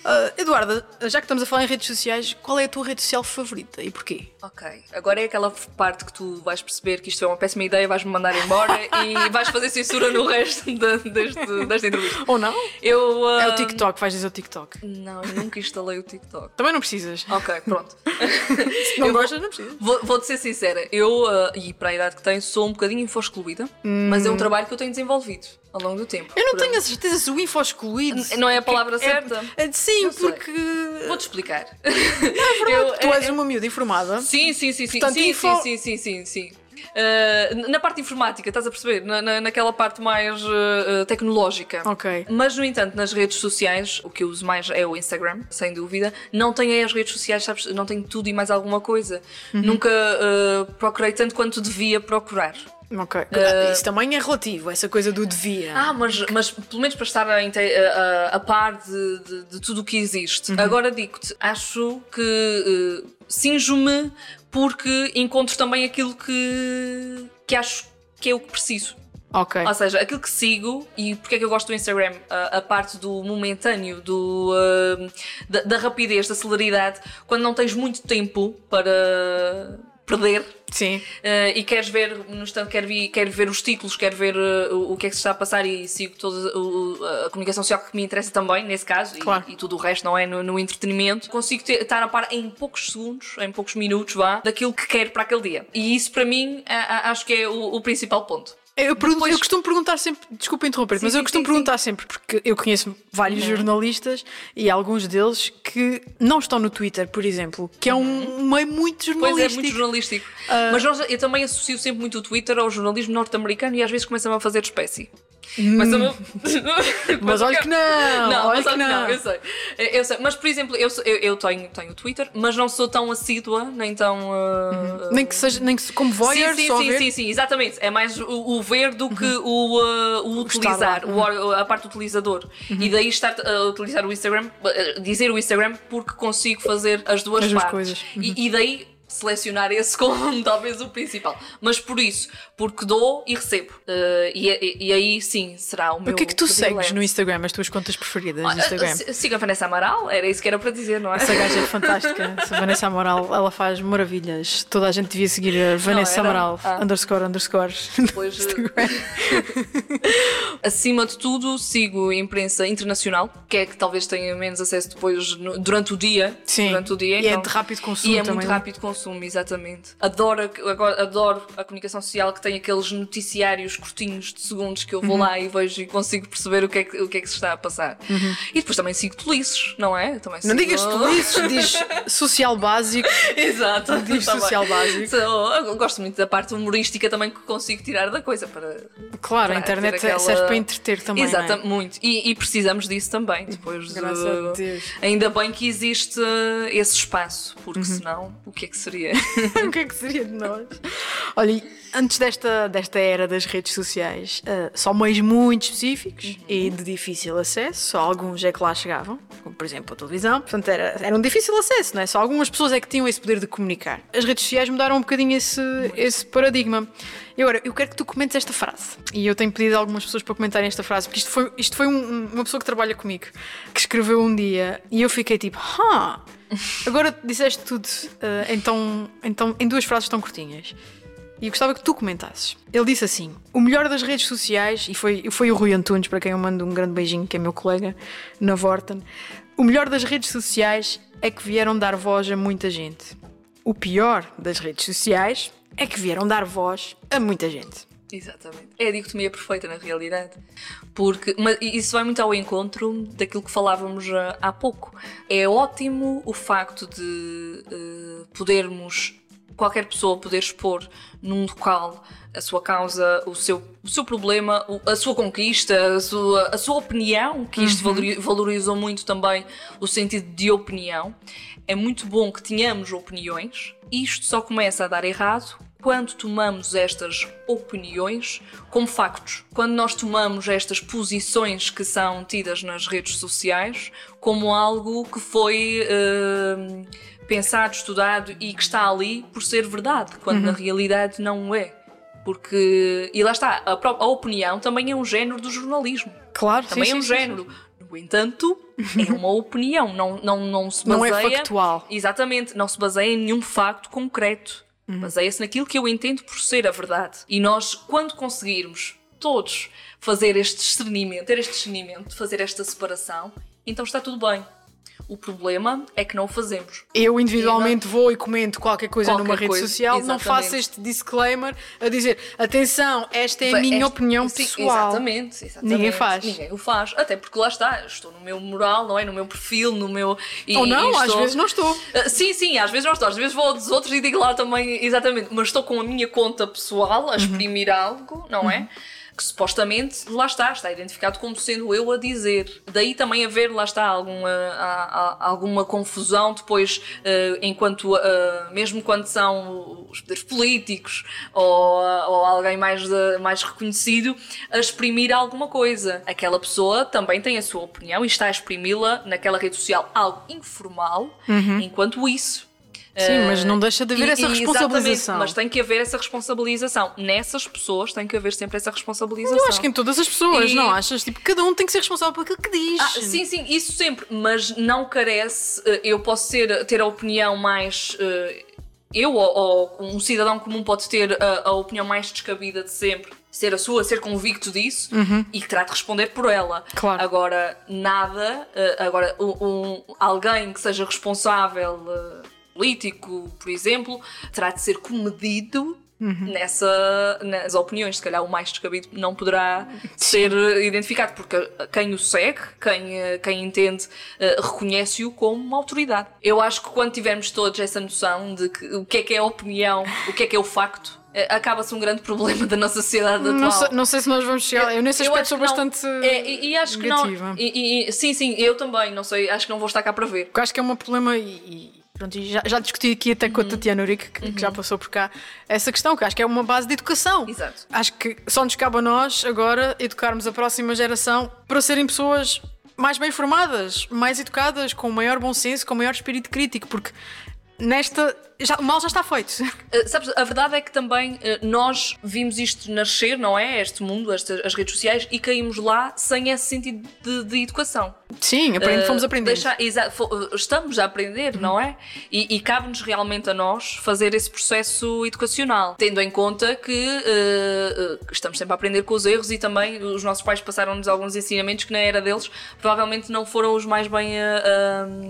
Ah, Eduarda, já que estamos a falar em redes sociais, qual é a tua rede social favorita e porquê? Ok, agora é aquela parte que tu vais perceber que isto é uma péssima ideia, vais-me mandar embora e vais fazer censura no resto da- deste, desta entrevista. Ou não? Eu. É ah, o TikTok, vais dizer o TikTok. Não, eu nunca instalei o TikTok. Também não precisas. Ok, pronto. Se não vou- gostas, não precisas. Vou- Vou-te ser sincera, eu, ah, e para a idade que tenho, sou um bocadinho info-excluída, mas é um trabalho que eu tenho desenvolvido ao longo do tempo. Eu não tenho a certeza se o info excluído. Não é a palavra É- certa? é- sim, sei. porque. Vou-te explicar. Eu, tu é- és uma miúda informada. Sim, sim, sim, sim. Portanto, sim, info- sim, sim, sim, sim. Uh, na parte informática, estás a perceber? Na, na- naquela parte mais uh, tecnológica. Ok. Mas, no entanto, nas redes sociais, o que eu uso mais é o Instagram, sem dúvida. Não tenho aí as redes sociais, sabes? Não tenho tudo e mais alguma coisa. Uhum. Nunca uh, procurei tanto quanto devia procurar. Ok. Eh, Isso também é relativo, essa coisa do devia. Ah, mas, mas pelo menos para estar a, a- a- par de, de- de tudo o que existe. Agora digo-te, acho que uh, sinjo-me porque encontro também aquilo que, que acho que é o que preciso. ok. Ou seja, aquilo que sigo e porque é que eu gosto do Instagram, a, a parte do momentâneo, do, uh, da, da rapidez, da celeridade, quando não tens muito tempo para perder. Sim. Uh, e queres ver, no instante, quero, vi- quero ver os títulos, quero ver uh, o, o que é que se está a passar e sigo toda a comunicação social que me interessa também, nesse caso, e- Claro. e, tudo o resto, não é? No, no entretenimento. Consigo ter- estar a par em poucos segundos, em poucos minutos, vá, daquilo que quero para aquele dia. E isso, para mim, a- a- acho que é o, o principal ponto. Eu, pergunto- Depois- eu costumo perguntar sempre, desculpa interromper, Sim, mas eu sim, costumo sim, Uhum. perguntar sempre, porque eu conheço vários jornalistas e alguns deles que não estão no Twitter, por exemplo, que é um meio muito Pois jornalístico. é, muito jornalístico. Mas nós- eu também associo sempre muito o Twitter ao jornalismo norte-americano e às vezes começa-me a fazer espécie. Mas, o meu... Mas olha que não! Não, olha mas que não. não, eu sei. Eu sei. Mas, por exemplo, eu, sou- eu, eu tenho, tenho Twitter, mas não sou tão assídua, nem tão. uh, Nem que seja, nem que como voyeur, sim, sim, sim, sim, sim, exatamente. É mais o, o ver do que o, uh, o utilizar, or- a parte do utilizador. E daí estar a utilizar o Instagram, uh, dizer o Instagram porque consigo fazer as duas As duas partes. coisas. E, e daí selecionar esse como talvez o principal. Mas por isso, porque dou e recebo. Uh, e, e- e aí sim será o meu. O que é que tu segues no Instagram, as tuas contas preferidas Ah, do Instagram? ah, Siga a Vanessa Amaral, era isso que era para dizer, não é? Essa gaja é fantástica. Essa Vanessa Amaral, ela faz maravilhas. Toda a gente devia seguir a Vanessa era? Amaral. Ah. Underscore, underscore. Depois, Acima de tudo, sigo a imprensa internacional, que é que talvez tenha menos acesso depois no- durante o dia. Sim. Durante o dia. E é então- de rápido consumo E é também. muito rápido de consumo, exatamente. Adoro, a- agora, adoro a comunicação social que tem aqueles noticiários curtinhos de segundos que eu Uhum. vou lá e vejo e consigo perceber o que é que, o que, é que se está a passar. E depois também sigo tolices, não é? Também Não digas tolices, diz social básico. Exato. Diz Tá bem. social básico. So, eu gosto muito da parte humorística também que consigo tirar da coisa para Claro, a Para internet ter aquela- serve para entreter também. não é? Muito. E, e precisamos disso também. Depois de- Graças a Deus. Ainda bem que existe esse espaço, Uhum. porque senão, o que é que seria? o que é que seria de nós? Olha, antes desta, desta era das redes sociais, ah, só meios muito específicos e de difícil acesso, só alguns é que lá chegavam, como por exemplo a televisão, portanto era, era um difícil acesso, não é? Só algumas pessoas é que tinham esse poder de comunicar. As redes sociais mudaram um bocadinho esse, esse paradigma. E agora, eu quero que tu comentes esta frase. E eu tenho pedido a algumas pessoas para comentarem esta frase, porque isto foi, isto foi um- uma pessoa que trabalha comigo, que escreveu um dia, e eu fiquei tipo, huh, agora disseste tudo ah, então, então, em duas frases tão curtinhas. E eu gostava que tu comentasses. Ele disse assim: o melhor das redes sociais, e foi, foi o Rui Antunes, para quem eu mando um grande beijinho, que é meu colega na Vorten. O melhor das redes sociais é que vieram dar voz a muita gente. O pior das redes sociais é que vieram dar voz a muita gente. Exatamente. É a dicotomia perfeita na realidade. Porque mas isso vai muito ao encontro daquilo que falávamos ah, há pouco. É ótimo o facto de eh, podermos, qualquer pessoa poder expor num local a sua causa, o seu, o seu problema, a sua conquista, a sua, a sua opinião, que isto valori- valorizou muito também o sentido de opinião. É muito bom que tenhamos opiniões. Isto só começa a dar errado quando tomamos estas opiniões como factos, quando nós tomamos estas posições que são tidas nas redes sociais como algo que foi hum, pensado, estudado e que está ali por ser verdade, quando na realidade não é. Porque, e lá está, a, a opinião também é um género do jornalismo. Claro, Também sim, é um sim, sim, género. No entanto, é uma opinião, não, não, não se Não é baseia. factual. Exatamente, não se baseia em nenhum facto concreto. Uhum. Baseia-se naquilo que eu entendo por ser a verdade. E nós, quando conseguirmos todos fazer este discernimento, ter este discernimento, fazer esta separação, então está tudo bem. O problema é que não o fazemos. Eu individualmente vou e comento qualquer coisa Qualquer numa rede coisa, social, não exatamente. faço este disclaimer a dizer atenção, esta é a minha esta- opinião sim, pessoal. Exatamente, exatamente. Ninguém faz. Ninguém o faz. Até porque lá está, estou no meu moral, não é? No meu perfil, no meu. e- Ou não, e às estou- vezes não estou. Ah, Sim, sim, às vezes não estou, às vezes vou dos outros e digo lá também, exatamente, mas estou com a minha conta pessoal Uhum. a exprimir algo, não é? Que supostamente lá está, está identificado como sendo eu a dizer. Daí também haver, lá está, alguma, há- há- alguma confusão depois, ah, enquanto, ah, mesmo quando são os poderes políticos ou, ou alguém mais, de- mais reconhecido, a exprimir alguma coisa. Aquela pessoa também tem a sua opinião e está a exprimi-la naquela rede social, algo informal, enquanto isso. Sim, mas não deixa de haver E- essa responsabilização. Mas tem que haver essa responsabilização. Nessas pessoas tem que haver sempre essa responsabilização. Eu acho que em todas as pessoas, E- não achas? Tipo, cada um tem que ser responsável por aquilo que diz. Ah, sim, sim, isso sempre, mas não carece. eh, Eu posso ser, ter a opinião mais. eh, Eu ou, ou um cidadão comum pode ter a, a opinião mais descabida de sempre, ser a sua, ser convicto disso e que terá de responder por ela. Claro. Agora, nada. Agora, um- alguém que seja responsável. Político, por exemplo, terá de ser comedido nessa, nas opiniões. Se calhar o mais descabido não poderá ser identificado, porque quem o segue, quem, quem entende, eh, reconhece-o como uma autoridade. Eu acho que quando tivermos todos essa noção de que, o que é que é a opinião, o que é que é o facto, eh, acaba-se um grande problema da nossa sociedade atual. Não sei, não sei se nós vamos chegar. Eu nesse aspecto sou bastante É, e, e acho negativa. que não. e- e- sim, sim, eu também, não sei, acho que não vou estar cá para ver. Porque acho que é um problema e pronto, e já, já discuti aqui até Uhum. com a Tatiana Urique, que, que já passou por cá, essa questão, que acho que é uma base de educação. Exato. Acho que só nos cabe a nós agora educarmos a próxima geração para serem pessoas mais bem formadas, mais educadas, com maior bom senso, com maior espírito crítico, porque nesta. Já, o mal já está feito. Uh, sabes, a verdade é que também uh, nós vimos isto nascer, não é? Este mundo, estas, as redes sociais, e caímos lá sem esse sentido de, de educação. Sim, aprende, Uh, fomos fo- uh, estamos a aprender, não é? E, e cabe-nos realmente a nós fazer esse processo educacional, tendo em conta que estamos sempre a aprender com os erros e também os nossos pais passaram-nos alguns ensinamentos que na era deles provavelmente não foram os mais bem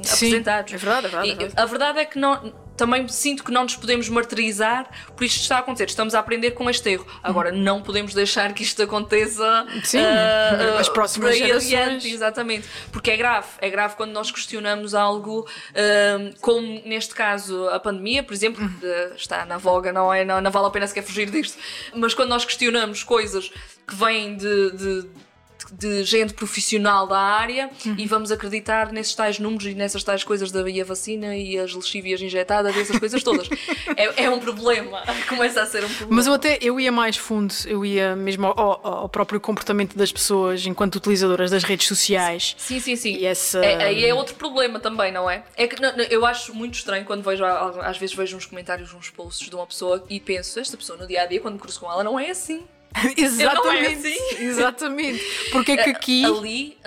Sim, apresentados. é verdade, é verdade, é verdade. A verdade é que não. Também sinto que não nos podemos martirizar por isto que está a acontecer. Estamos a aprender com este erro. Agora, não podemos deixar que isto aconteça Sim, ah, as próximas gerações. adiante, Exatamente. Porque é grave. É grave quando nós questionamos algo, hum, como neste caso a pandemia, por exemplo, que eh, está na voga, não é? Não, não vale a pena sequer fugir disto. Mas quando nós questionamos coisas que vêm de. de de gente profissional da área e vamos acreditar nesses tais números e nessas tais coisas da e a vacina e as lexívias injetadas e essas coisas todas. é, é um problema. Começa a ser um problema. Mas eu até eu ia mais fundo, eu ia mesmo ao, ao- próprio comportamento das pessoas enquanto utilizadoras das redes sociais. Sim, sim, sim. E essa- É, aí é outro problema também, não é? É que não, eu acho muito estranho quando vejo, às vezes vejo uns comentários, uns posts de uma pessoa e penso, esta pessoa no dia a dia, quando me cruzo com ela, não é assim. exatamente. assim. Exatamente. Porque é que aqui. Ali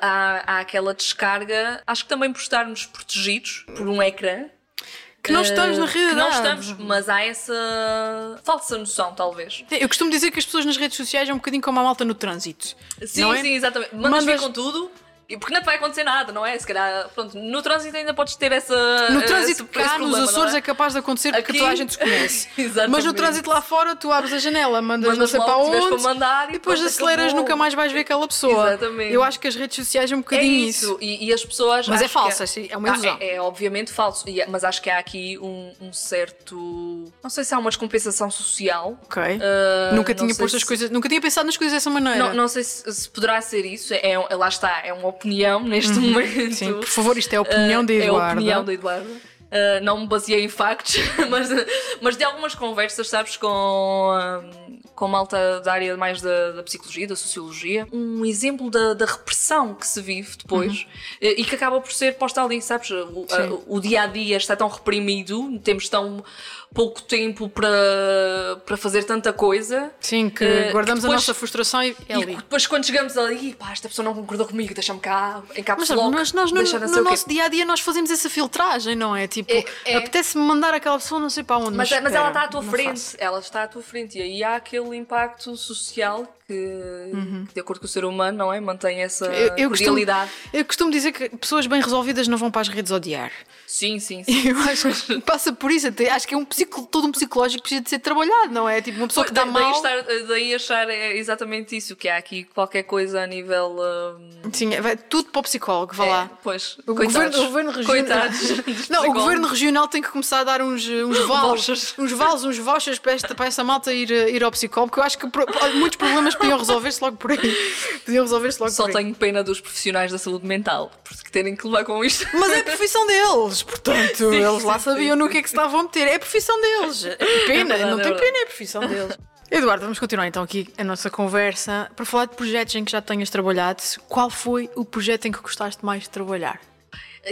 há, há aquela descarga, acho que também por estarmos protegidos por um ecrã. Que não estamos na eh, que realidade. não estamos, mas há essa falsa noção, talvez. Eu costumo dizer que as pessoas nas redes sociais é um bocadinho como a malta no trânsito. Sim, é? sim, exatamente. Mandas, Mandas- com tudo. E Porque não te vai acontecer nada, não é? Se calhar, pronto, no trânsito ainda podes ter essa. No esse- trânsito esse cá, nos problema, não Açores, é? é? capaz de acontecer porque Aqui- toda a gente conhece. Mas no trânsito lá fora, tu abres a janela, mandas, não Mandas sei para onde, para mandar e depois aceleras, acabou. nunca mais vais ver aquela pessoa. Exatamente. Eu acho que as redes sociais é um É bocadinho isso, isso. E, e as pessoas. Mas é falsa, sim, é uma ilusão. Ah, é, é obviamente falso, é- mas acho que há aqui um, um certo. Não sei se há uma descompensação social. Ok. Ah, nunca não tinha posto as se- coisas, nunca tinha pensado nas coisas dessa maneira. Não, não sei se, se poderá ser isso, é, é- lá está, é uma opinião neste momento. Uhum. Sim, por favor, isto é a opinião Ah, da É a opinião da Eduarda. Ah, não me baseei em factos, mas, mas de algumas conversas, sabes, com, ah, com malta da área mais da, da psicologia, da sociologia, um exemplo da, da repressão que se vive depois eh, e que acaba por ser posta ali, sabes? O, a- o dia a dia está tão reprimido, temos tão pouco tempo para, para fazer tanta coisa. Sim, que Eh, guardamos que a depois- nossa frustração e é E ali. depois quando chegamos ali, pá, esta pessoa não concordou comigo, deixa-me cá, Mas, encapsula logo, mas nós no, no nosso dia a dia nós fazemos essa filtragem, não é? Tipo, É- é. apetece-me mandar aquela pessoa não sei para onde. Mas, Mas, mas ela espera, está à tua frente, faço. ela está à tua frente e aí há aquele impacto social que, que, de acordo com o ser humano, não é? Mantém essa Uhum. Eu, eu, costumo, cordialidade. eu costumo dizer que pessoas bem resolvidas não vão para as redes odiar. Sim, sim, sim. Eu acho que passa por isso. Até, acho que é um psico, todo um psicológico precisa de ser trabalhado, não é? Tipo, uma pessoa que está mal. daí, estar- daí achar é exatamente isso, que há aqui qualquer coisa a nível. hum, Sim, vai tudo para o psicólogo, vá é, lá. pois, O coitados. governo, o governo regional. Não, o governo regional tem que começar a dar uns, uns vales, uns vales, uns vouchers para esta, para essa malta ir, ir ao psicólogo, porque eu acho que muitos problemas podiam resolver-se logo por aí. Podiam resolver-se logo Só por aí. tenho pena dos profissionais da saúde mental, porque terem que levar com isto. Mas é a profissão deles, portanto, eles lá sim, sabiam sim, no que é que se estavam a meter. É a profissão deles. É pena, É não é tem pena, é a profissão deles. Eduardo, vamos continuar então aqui a nossa conversa para falar de projetos em que já tenhas trabalhado. Qual foi o projeto em que gostaste mais de trabalhar?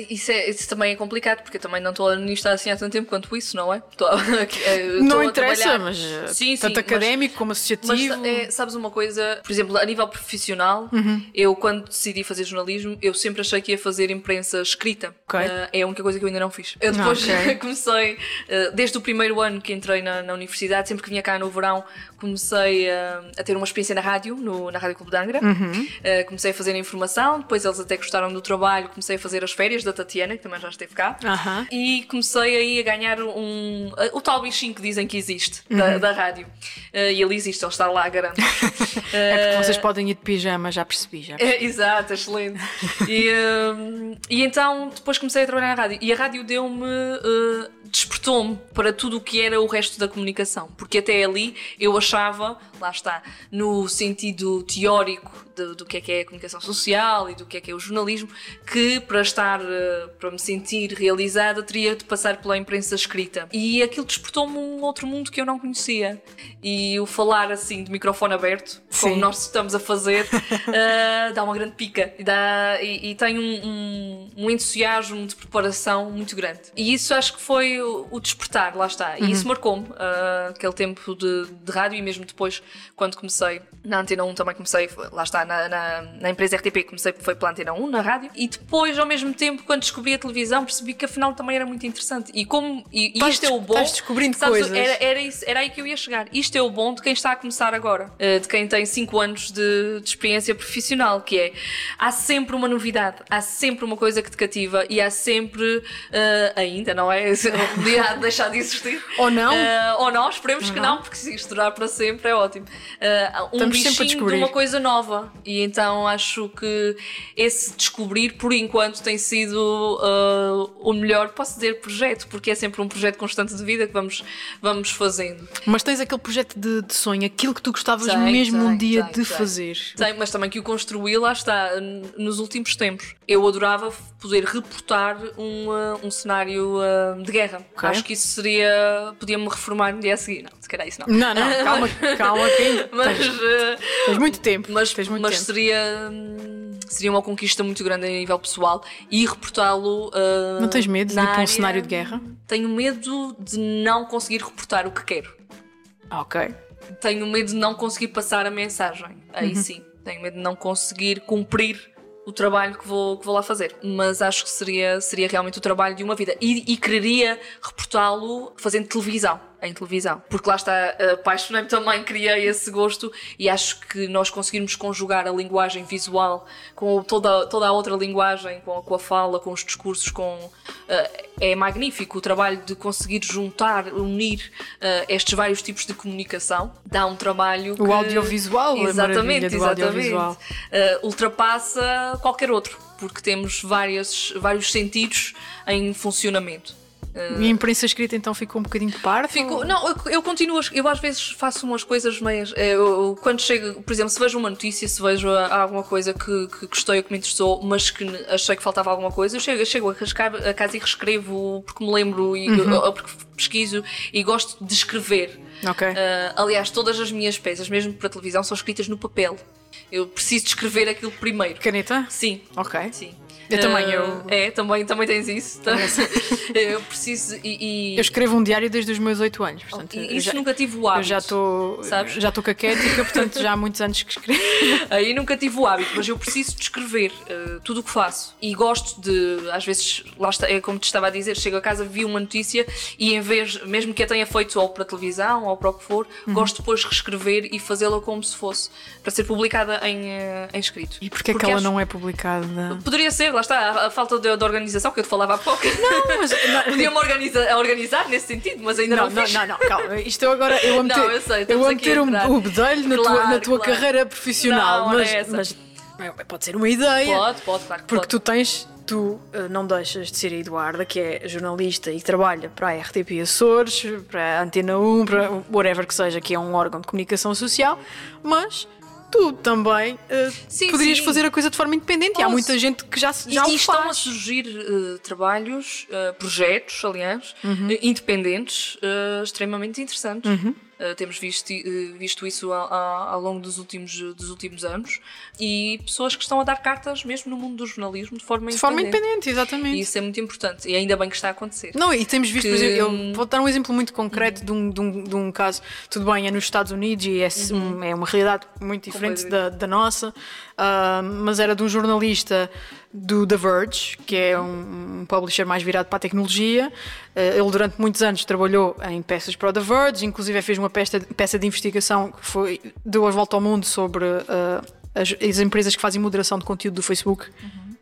Isso, é- isso também é complicado, porque eu também não estou nisto assim há tanto tempo quanto isso, não é? Estou, eu Não interessa, mas eh, Sim, tanto sim, académico como Mas, associativo. mas, é, sabes uma coisa, por exemplo, a nível profissional, Uhum. eu quando decidi fazer jornalismo, eu sempre achei que ia fazer imprensa escrita. Ok. Ah, é a única coisa que eu ainda não fiz. Eu depois Ok. comecei, ah, desde o primeiro ano que entrei na, na universidade, sempre que vinha cá no verão, comecei ah, a ter uma experiência na rádio, no- na Rádio Clube de Angra. Uhum. Ah, comecei a fazer a informação, depois eles até gostaram do trabalho, comecei a fazer as férias da Tatiana, que também já esteve cá. Aham. E comecei aí a ganhar um. O tal bichinho que dizem que existe, da, da rádio. Eh, e ele existe, ele está lá, garanto. É porque vocês podem ir de pijama, já percebi. Já percebi. É, exato, excelente. E, hum, e então depois comecei a trabalhar na rádio. E a rádio deu-me. uh, despertou-me para tudo o que era o resto da comunicação. Porque até ali eu achava, lá está, no sentido teórico de- do que é que é a comunicação social e do que é que é o jornalismo, que para estar, uh, para me sentir realizada, teria de passar pela imprensa escrita. E aquilo despertou-me um outro mundo que eu não conhecia. E o falar assim de microfone aberto, como Sim. nós estamos a fazer, uh, dá uma grande pica e, dá, e, e tem um, um, um entusiasmo de preparação muito grande. E isso acho que foi o, o despertar, lá está. E isso marcou-me, uh, aquele tempo de, de rádio e mesmo depois, quando comecei na Antena 1, também comecei, lá está, na, na, na empresa RTP, comecei foi pela Antena 1, na rádio. E depois, ao mesmo tempo, quando descobri a televisão, percebi que afinal também era muito interessante. E como, e, e isto é o bom. estás descobrindo sabes, coisas. Era, era, isso, era aí que eu ia chegar. Isto é o bom de quem está a começar agora, eh, de quem tem 5 anos de, de experiência profissional, que é há sempre uma novidade, há sempre uma coisa que te cativa e há sempre eh, ainda, não é? Podia deixar de existir. Ou não. Eh, ou não, esperemos que não. porque se isto durar para sempre é ótimo. Eh, um Estamos bichinho de uma coisa nova. E então acho que esse descobrir, por enquanto, tem sido eh, o melhor, posso dizer, projeto, porque é sempre um projeto constante de vida que vamos, vamos fazendo. Mas tens aquele projeto de, de sonho, aquilo que tu gostavas Tenho, mesmo um tenho, dia tenho, de fazer. Tem, mas também que o construí, lá está, nos últimos tempos. Eu adorava poder reportar um, uh, um cenário uh, de guerra. Ok. Acho que isso seria. Podia-me reformar no dia a seguir. Não, calhar isso não. Não, não, calma, calma, que Mas, tens, tens muito tempo. mas, tens muito mas tempo. seria. hum, Seria uma conquista muito grande a nível pessoal e reportá-lo. uh, Não tens medo de ir para um cenário de guerra? Tenho medo de não conseguir reportar o que quero. Ok. tenho medo de não conseguir passar a mensagem. Aí Uhum. sim, tenho medo de não conseguir cumprir o trabalho que vou, que vou lá fazer. Mas acho que seria, seria realmente o trabalho de uma vida. E, e quereria reportá-lo fazendo televisão. Em televisão. Porque lá está, apaixonei-me também, criei esse gosto e acho que nós conseguirmos conjugar a linguagem visual com toda, toda a outra linguagem, com a, com a fala, com os discursos, com. eh, é magnífico o trabalho de conseguir juntar, unir eh, estes vários tipos de comunicação. Dá um trabalho. O que- audiovisual, Exatamente, exatamente. audiovisual. Uh, ultrapassa qualquer outro, porque temos várias, vários sentidos em funcionamento. E a imprensa escrita então ficou um bocadinho de parte? Não, eu, eu continuo, eu às vezes faço umas coisas meias. eh, Eu, quando chego, por exemplo, se vejo uma notícia, se vejo ah, alguma coisa que, que gostei ou que me interessou, mas que achei que faltava alguma coisa, eu chego, eu chego a, rascar, a casa e reescrevo porque me lembro e, ou, ou porque pesquiso e gosto de escrever. Ok. Ah, aliás, todas as minhas peças, mesmo para televisão, são escritas no papel. Eu preciso de escrever aquilo primeiro. Caneta? Sim. Ok. Sim. Eu também, Ah, eu- É, também, também tens isso. tá? eu preciso. E, e- Eu escrevo um diário desde os meus 8 anos. Portanto, e eu isso já, nunca tive o eu hábito. já estou sabes? já estou caquética, portanto já há muitos anos que escrevo. Aí nunca tive o hábito, mas eu preciso de escrever eh, tudo o que faço. E gosto de, às vezes, lá está, é como te estava a dizer, chego a casa, vi uma notícia e em vez, mesmo que a tenha feito ou para televisão ou para o que for, Uhum. gosto depois de reescrever e fazê-la como se fosse, para ser publicada em, eh, em escrito. E porquê é que ela acho- não é publicada? Poderia ser, lá está, a, falta de, de organização que eu te falava há pouco. Não, mas Podia-me organiza, organizar nesse sentido, mas ainda não, não, não, fiz. não, não, calma. Isto eu agora eu a meter, Não, eu sei, eu estamos a aqui meter a um, bedelho na tua, Claro, na tua claro. carreira profissional, Não, não é mas, mas pode ser uma ideia. Pode, pode, claro que Porque pode. tu tens, tu eh, não deixas de ser a Eduarda, que é jornalista e trabalha para a RTP Açores, para a Antena 1, para whatever que seja, que é um órgão de comunicação social, mas tu também eh, Sim, poderias sim. fazer a coisa de forma independente e há Posso. muita gente que já, já e, e estão a surgir eh, trabalhos, eh, projetos, aliás, Uhum. independentes, extremamente interessantes. Eh, temos visto, eh, visto isso a- a- ao longo dos últimos, dos últimos anos e pessoas que estão a dar cartas mesmo no mundo do jornalismo de forma De forma independente. independente, exatamente. E isso é muito importante e ainda bem que está a acontecer. Não, e temos visto, por Que- exemplo, eu vou dar um exemplo muito concreto de um, de, um, de um caso, tudo bem, é nos Estados Unidos e é, um- é uma realidade muito diferente da, da nossa, ah, mas era de um jornalista do The Verge, que é um, um publisher mais virado para a tecnologia. Ah, ele durante muitos anos trabalhou em peças para o The Verge, inclusive fez uma peça, peça de investigação que foi, deu a volta ao mundo sobre ah, as, as empresas que fazem moderação de conteúdo do Facebook.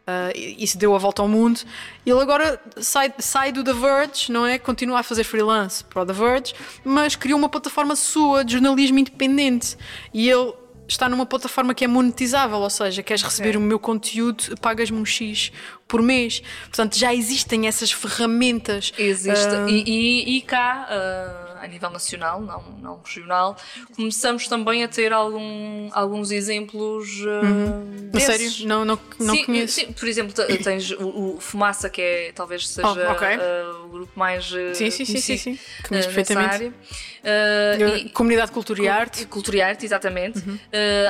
Uh, isso deu a volta ao mundo. Ele agora sai, sai do The Verge, não é? Continua a fazer freelance para o The Verge, mas criou uma plataforma sua de jornalismo independente. E ele está numa plataforma que é monetizável, ou seja, queres receber o meu conteúdo, pagas-me um X por mês. Portanto, já existem essas ferramentas. Existe. Ah, E, e- e cá, ah, a nível nacional, não, não regional, começamos também a ter algum- alguns exemplos. a desses. sério? Não, não, não sim, conheço. sim, por exemplo, te- tens o, o Fumaça, que é talvez seja Oh, ok. ah, o grupo mais ah, Sim, sim, sim, sim, sim. Conheço perfeitamente. e- Comunidade Cultura e Arte. Cultura e arte, exatamente. Uhum. Uh,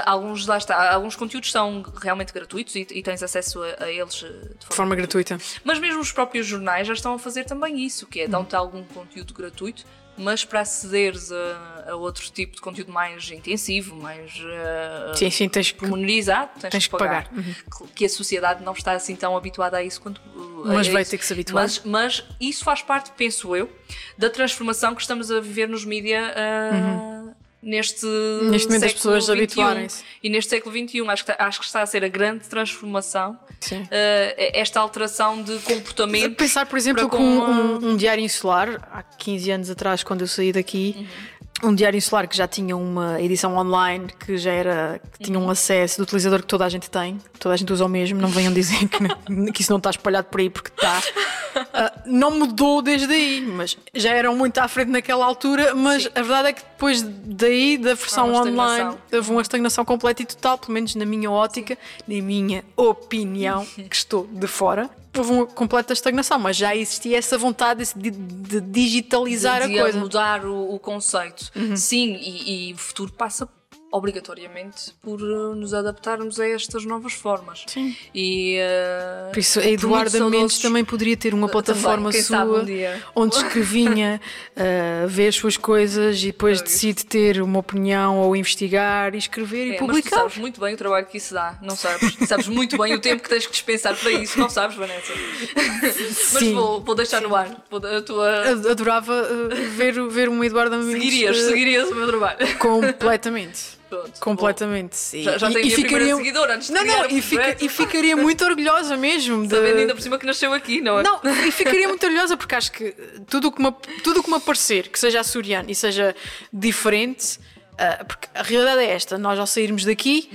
alguns, lá está, alguns conteúdos são realmente gratuitos e, e tens acesso a, a eles uh, de De forma. forma gratuita. Mas mesmo os próprios jornais já estão a fazer também isso, que é Uhum. dão-te algum conteúdo gratuito, mas para acederes a, a outro tipo de conteúdo mais intensivo, mais uh, Sim, sim, tens que. pormenorizado, tens, Tens que que pagar. pagar. Uhum. Que- a sociedade não está assim tão habituada a isso quanto. uh, Mas a vai isso. ter que se habituar. Mas, mas isso faz parte, penso eu, da transformação que estamos a viver nos mídia uh, neste, Uhum. Neste momento as pessoas habituarem-se. E neste século XXI acho que, está- acho que está a ser a grande transformação, uh, esta alteração de comportamento. Pensar, por exemplo, com com a- um, um diário insular, há 15 anos atrás, quando eu saí daqui, um diário insular que já tinha uma edição online, que já era, que tinha um acesso do utilizador que toda a gente tem, toda a gente usa o mesmo, não venham dizer que, que isso não está espalhado por aí, porque está. Ah, não mudou desde aí, mas já eram muito à frente naquela altura, mas Sim. a verdade é que depois daí, da versão uma online, houve uma estagnação completa e total, pelo menos na minha ótica, na minha opinião, que estou de fora. Houve uma completa estagnação, mas já existia essa vontade de, de digitalizar de a coisa. Uhum. mudar o, o conceito. Sim, e, e o futuro passa obrigatoriamente por uh, nos adaptarmos a estas novas formas. Sim. E, uh, Por isso, a Eduarda Mendes saudosos- também poderia ter uma plataforma sabe sua um onde escrevinha, uh, vê as suas coisas e depois decide ter uma opinião ou investigar e escrever e É, mas tu publicar. sabes muito bem o trabalho que isso dá, não sabes? sabes muito bem o tempo que tens que dispensar para isso, não sabes, Vanessa? Mas vou, vou deixar no ar vou, a tua. Ad- Adorava uh, ver, ver uma Eduarda Mendes Seguirias, seguirias o meu trabalho. completamente. Pronto, Completamente. E- Já, já e- tenho e ficaria- seguidora antes de Não, criar não, o e, fica- e ficaria muito orgulhosa mesmo. de- Sabendo ainda por cima que nasceu aqui, não é? Não, e ficaria muito orgulhosa porque acho que tudo o que me, tudo que me aparecer, que seja açoriano e seja diferente, ah, porque a realidade é esta: nós ao sairmos daqui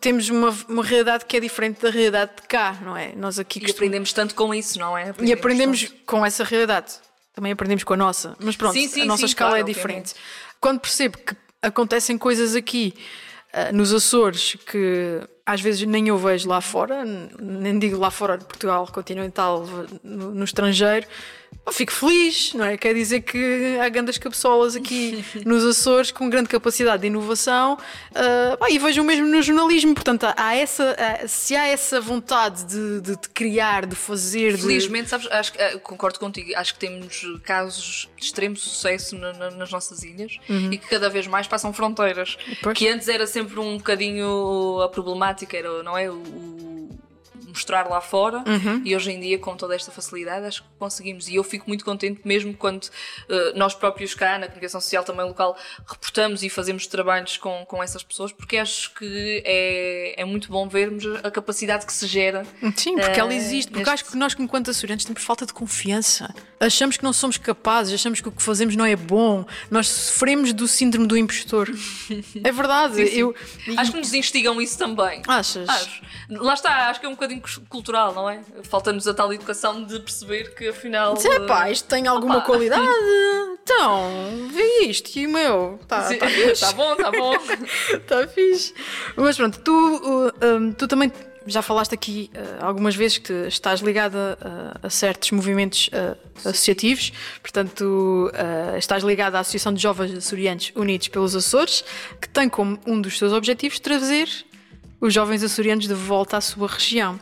temos uma, uma realidade que é diferente da realidade de cá, não é? Nós aqui E costumamos- aprendemos tanto com isso, não é? e aprendemos tanto. com essa realidade. Também aprendemos com a nossa. Mas pronto, Sim, sim, a nossa sim, escala claro, é diferente. Quando percebo que acontecem coisas aqui ah, nos Açores que às vezes nem eu vejo lá fora, nem digo lá fora de Portugal continental, no, estrangeiro, fico feliz, não é? Quer dizer que há grandes cabeçolas aqui nos Açores com grande capacidade de inovação ah, pá, e vejo o mesmo no jornalismo. Portanto, há- essa, há- se há essa vontade de, de- de criar, de fazer, de- Felizmente, sabes, acho eh, concordo contigo, acho que temos casos de extremo sucesso na- na- nas nossas ilhas e que cada vez mais passam fronteiras. Pois. Que antes era sempre um bocadinho a problemática, era, não é? O mostrar lá fora e hoje em dia, com toda esta facilidade, acho que conseguimos. E eu fico muito contente mesmo quando eh, nós próprios cá, na comunicação social também local, reportamos e fazemos trabalhos com, com essas pessoas, porque acho que é, é muito bom vermos a capacidade que se gera Sim, porque ela Eh, existe. Porque neste- acho que nós, enquanto açorianos, temos falta de confiança. Achamos que não somos capazes, achamos que o que fazemos não é bom. Nós sofremos do síndrome do impostor. É verdade. Eu, Acho que nos instigam isso também. Achas? Acho. Lá está, acho que é um bocadinho cus- cultural, não é? Falta-nos a tal educação de perceber que afinal. É pá, isto tem alguma Opa. qualidade. Então, vê isto e o meu. Tá, Sim, tá fixe. tá bom, tá bom. Está fixe. Mas pronto, tu, uh, um, tu também já falaste aqui uh, algumas vezes que estás ligada uh, a certos movimentos uh, associativos, portanto, uh, estás ligada à Associação de Jovens Açorianos Unidos pelos Açores, que tem como um dos seus objetivos trazer os jovens açorianos de volta à sua região.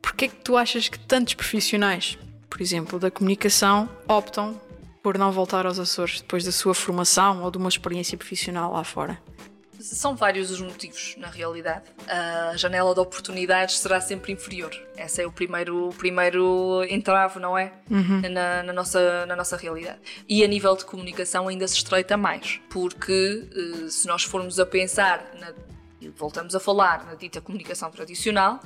Porquê é que tu achas que tantos profissionais, por exemplo, da comunicação, optam por não voltar aos Açores depois da sua formação ou de uma experiência profissional lá fora? São vários os motivos, na realidade. A janela de oportunidades será sempre inferior. Esse é o primeiro, o primeiro entrave, não é? Na, na nossa, na nossa realidade. E a nível de comunicação ainda se estreita mais, porque eh, se nós formos a pensar na e voltamos a falar na dita comunicação tradicional,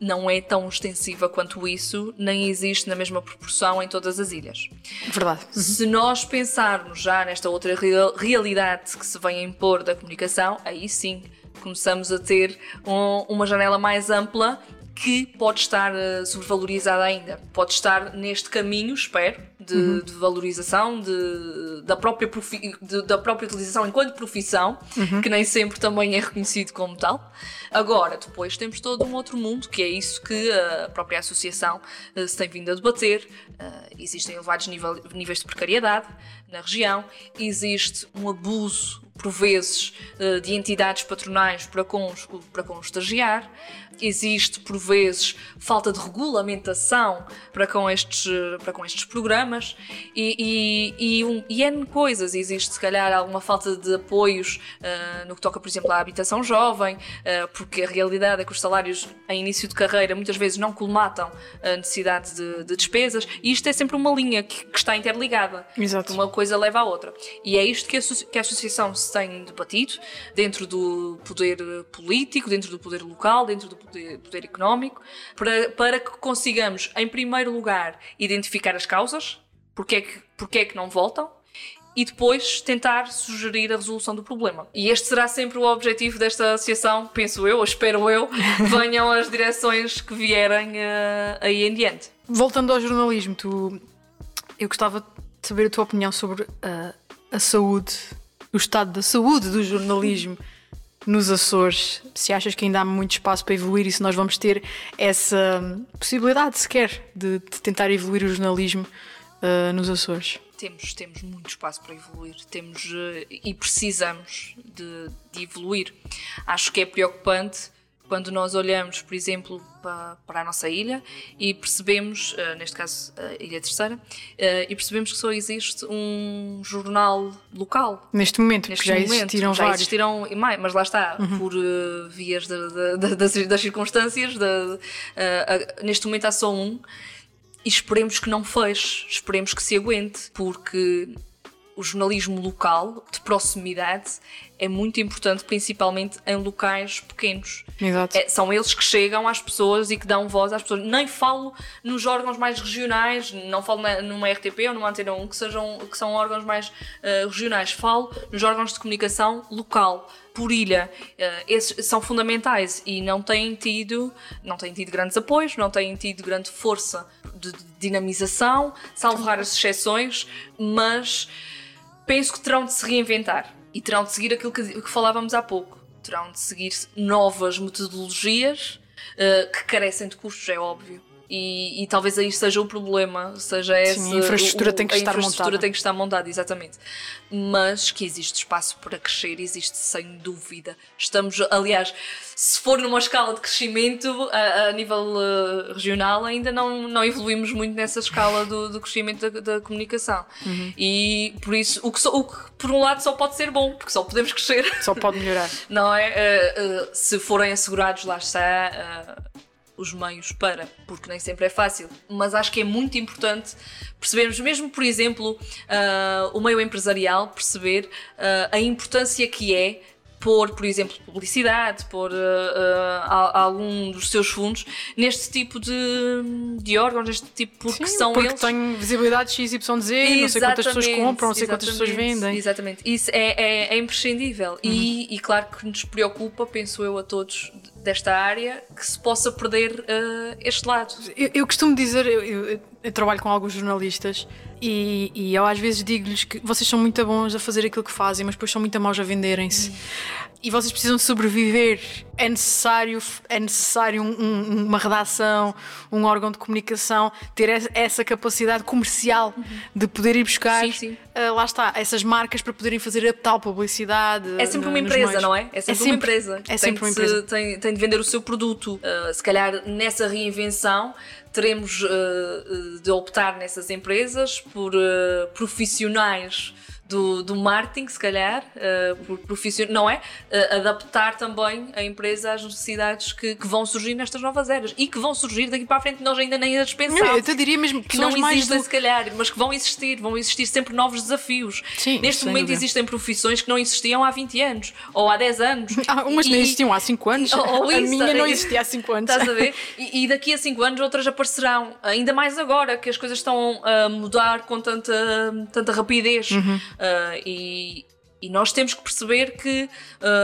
não é tão extensiva quanto isso, nem existe na mesma proporção em todas as ilhas. Verdade. Uhum. Se nós pensarmos já nesta outra real, realidade que se vem a impor da comunicação, aí sim começamos a ter um, uma janela mais ampla que pode estar uh, sobrevalorizada ainda. Pode estar neste caminho, espero, de, uhum. de valorização de, da, própria profi, de, da própria utilização enquanto profissão, uhum. que nem sempre também é reconhecido como tal. Agora, depois temos todo um outro mundo, que é isso que a própria associação uh, se tem vindo a debater. Uh, existem elevados nível, níveis de precariedade na região, existe um abuso por vezes, eh, de entidades patronais para com, para com o estagiário. Existe, por vezes, falta de regulamentação para com estes, para com estes programas e, e, e, um, e N coisas. Existe, se calhar, alguma falta de apoios uh, no que toca, por exemplo, à habitação jovem, uh, porque a realidade é que os salários em início de carreira muitas vezes não colmatam a necessidade de, de despesas e isto é sempre uma linha que, que está interligada. Exato. Uma coisa leva à outra. E é isto que a, que a associação se tem debatido dentro do poder político, dentro do poder local, dentro do poder, poder económico, para, para que consigamos, em primeiro lugar, identificar as causas, porque é que, porque é que não voltam, e depois tentar sugerir a resolução do problema. E este será sempre o objetivo desta associação, penso eu, ou espero eu, que venham as direções que vierem uh, aí em diante. Voltando ao jornalismo, tu, eu gostava de saber a tua opinião sobre uh, a saúde o estado da saúde do jornalismo nos Açores. Se achas que ainda há muito espaço para evoluir e se nós vamos ter essa possibilidade sequer de, de tentar evoluir o jornalismo uh, nos Açores? Temos, temos muito espaço para evoluir, temos uh, e precisamos de, de evoluir. Acho que é preocupante quando nós olhamos, por exemplo, para, para a nossa ilha e percebemos, uh, neste caso a Ilha Terceira, uh, e percebemos que só existe um jornal local. Neste momento, neste já momento, existiram já vários. existiram mais, mas lá está, uhum. por uh, vias de, de, de, das, das, circunstâncias, neste momento há só um. E esperemos que não feche, esperemos que se aguente, porque o jornalismo local, de proximidade, é muito importante, principalmente em locais pequenos. Exato. É, são eles que chegam às pessoas e que dão voz às pessoas. Nem falo nos órgãos mais regionais, não falo na, numa RTP ou numa Antena 1, que, sejam, que são órgãos mais uh, regionais. Falo nos órgãos de comunicação local, por ilha. Uh, esses são fundamentais e não têm tido, não têm tido grandes apoios, não têm tido grande força de dinamização, salvo raras exceções, mas penso que terão de se reinventar e terão de seguir aquilo que, que falávamos há pouco. Terão de seguir novas metodologias uh, que carecem de custos, é óbvio. E, e, talvez aí seja o problema, seja esse. Sim, a infraestrutura o, tem que a estar infraestrutura montada. tem que estar montada, exatamente. Mas que existe espaço para crescer, existe sem dúvida. Estamos, aliás, se for numa escala de crescimento a, a nível uh, regional, ainda não, não evoluímos muito nessa escala do, do crescimento da, da comunicação. Uhum. E por isso, o que, o que por um lado só pode ser bom, porque só podemos crescer. Só pode melhorar. não é? Uh, uh, se forem assegurados, lá está os meios para, porque nem sempre é fácil, mas acho que é muito importante percebermos, mesmo por exemplo, uh, o meio empresarial, perceber uh, a importância que é pôr, por exemplo, publicidade, pôr uh, uh, algum dos seus fundos neste tipo de, de órgãos, neste tipo, porque Sim, são porque eles. tem visibilidade XYZ, não sei quantas pessoas compram, não sei quantas pessoas vendem. Exatamente, isso é, é, é imprescindível. Uhum. E, e claro que nos preocupa, penso eu, a todos desta área, que se possa perder uh, este lado. Eu, eu costumo dizer, eu, eu, eu, trabalho com alguns jornalistas e, e eu às vezes digo-lhes que vocês são muito bons a fazer aquilo que fazem, mas depois são muito maus a venderem-se. E vocês precisam sobreviver. É necessário, é necessário um, um, uma redação, um órgão de comunicação, ter essa capacidade comercial uhum. de poder ir buscar, sim, sim. Uh, lá está, essas marcas para poderem fazer a tal publicidade. É sempre uma empresa, não é? É sempre, é sempre uma empresa. É sempre uma empresa. Tem, tem, de vender o seu produto. Uh, se calhar nessa reinvenção teremos uh, de optar nessas empresas por profissionais do, do marketing, se calhar, uh, profissional, não é? Uh, adaptar também a empresa às necessidades que, que, vão surgir nestas novas eras e que vão surgir daqui para a frente, nós ainda nem as pensamos. Eu diria mesmo que não existem, do... se calhar, mas que vão existir, vão existir sempre novos desafios. Sim, Neste momento dúvida. existem profissões que não existiam há 20 anos ou há 10 anos. Ah, umas e, nem existiam há 5 anos. Ou, ou a isso, minha não existia há 5 anos. Estás a ver? E, e, daqui a 5 anos outras aparecerão, ainda mais agora que as coisas estão a mudar com tanta, tanta rapidez. Uhum. Uh, e, e nós temos que perceber que uh,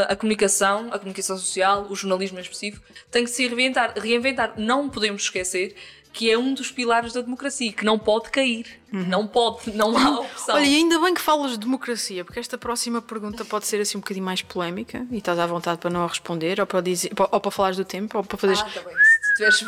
a comunicação, a comunicação social, o jornalismo em específico, tem que se reinventar. reinventar. Não podemos esquecer que é um dos pilares da democracia, que não pode cair. Uhum. Não pode, não há opção. Olha, e ainda bem que falas de democracia, porque esta próxima pergunta pode ser assim um bocadinho mais polémica e estás à vontade para não a responder, ou para, dizer, ou para falares do tempo, ou para fazeres. Ah, tá bem, se tiveres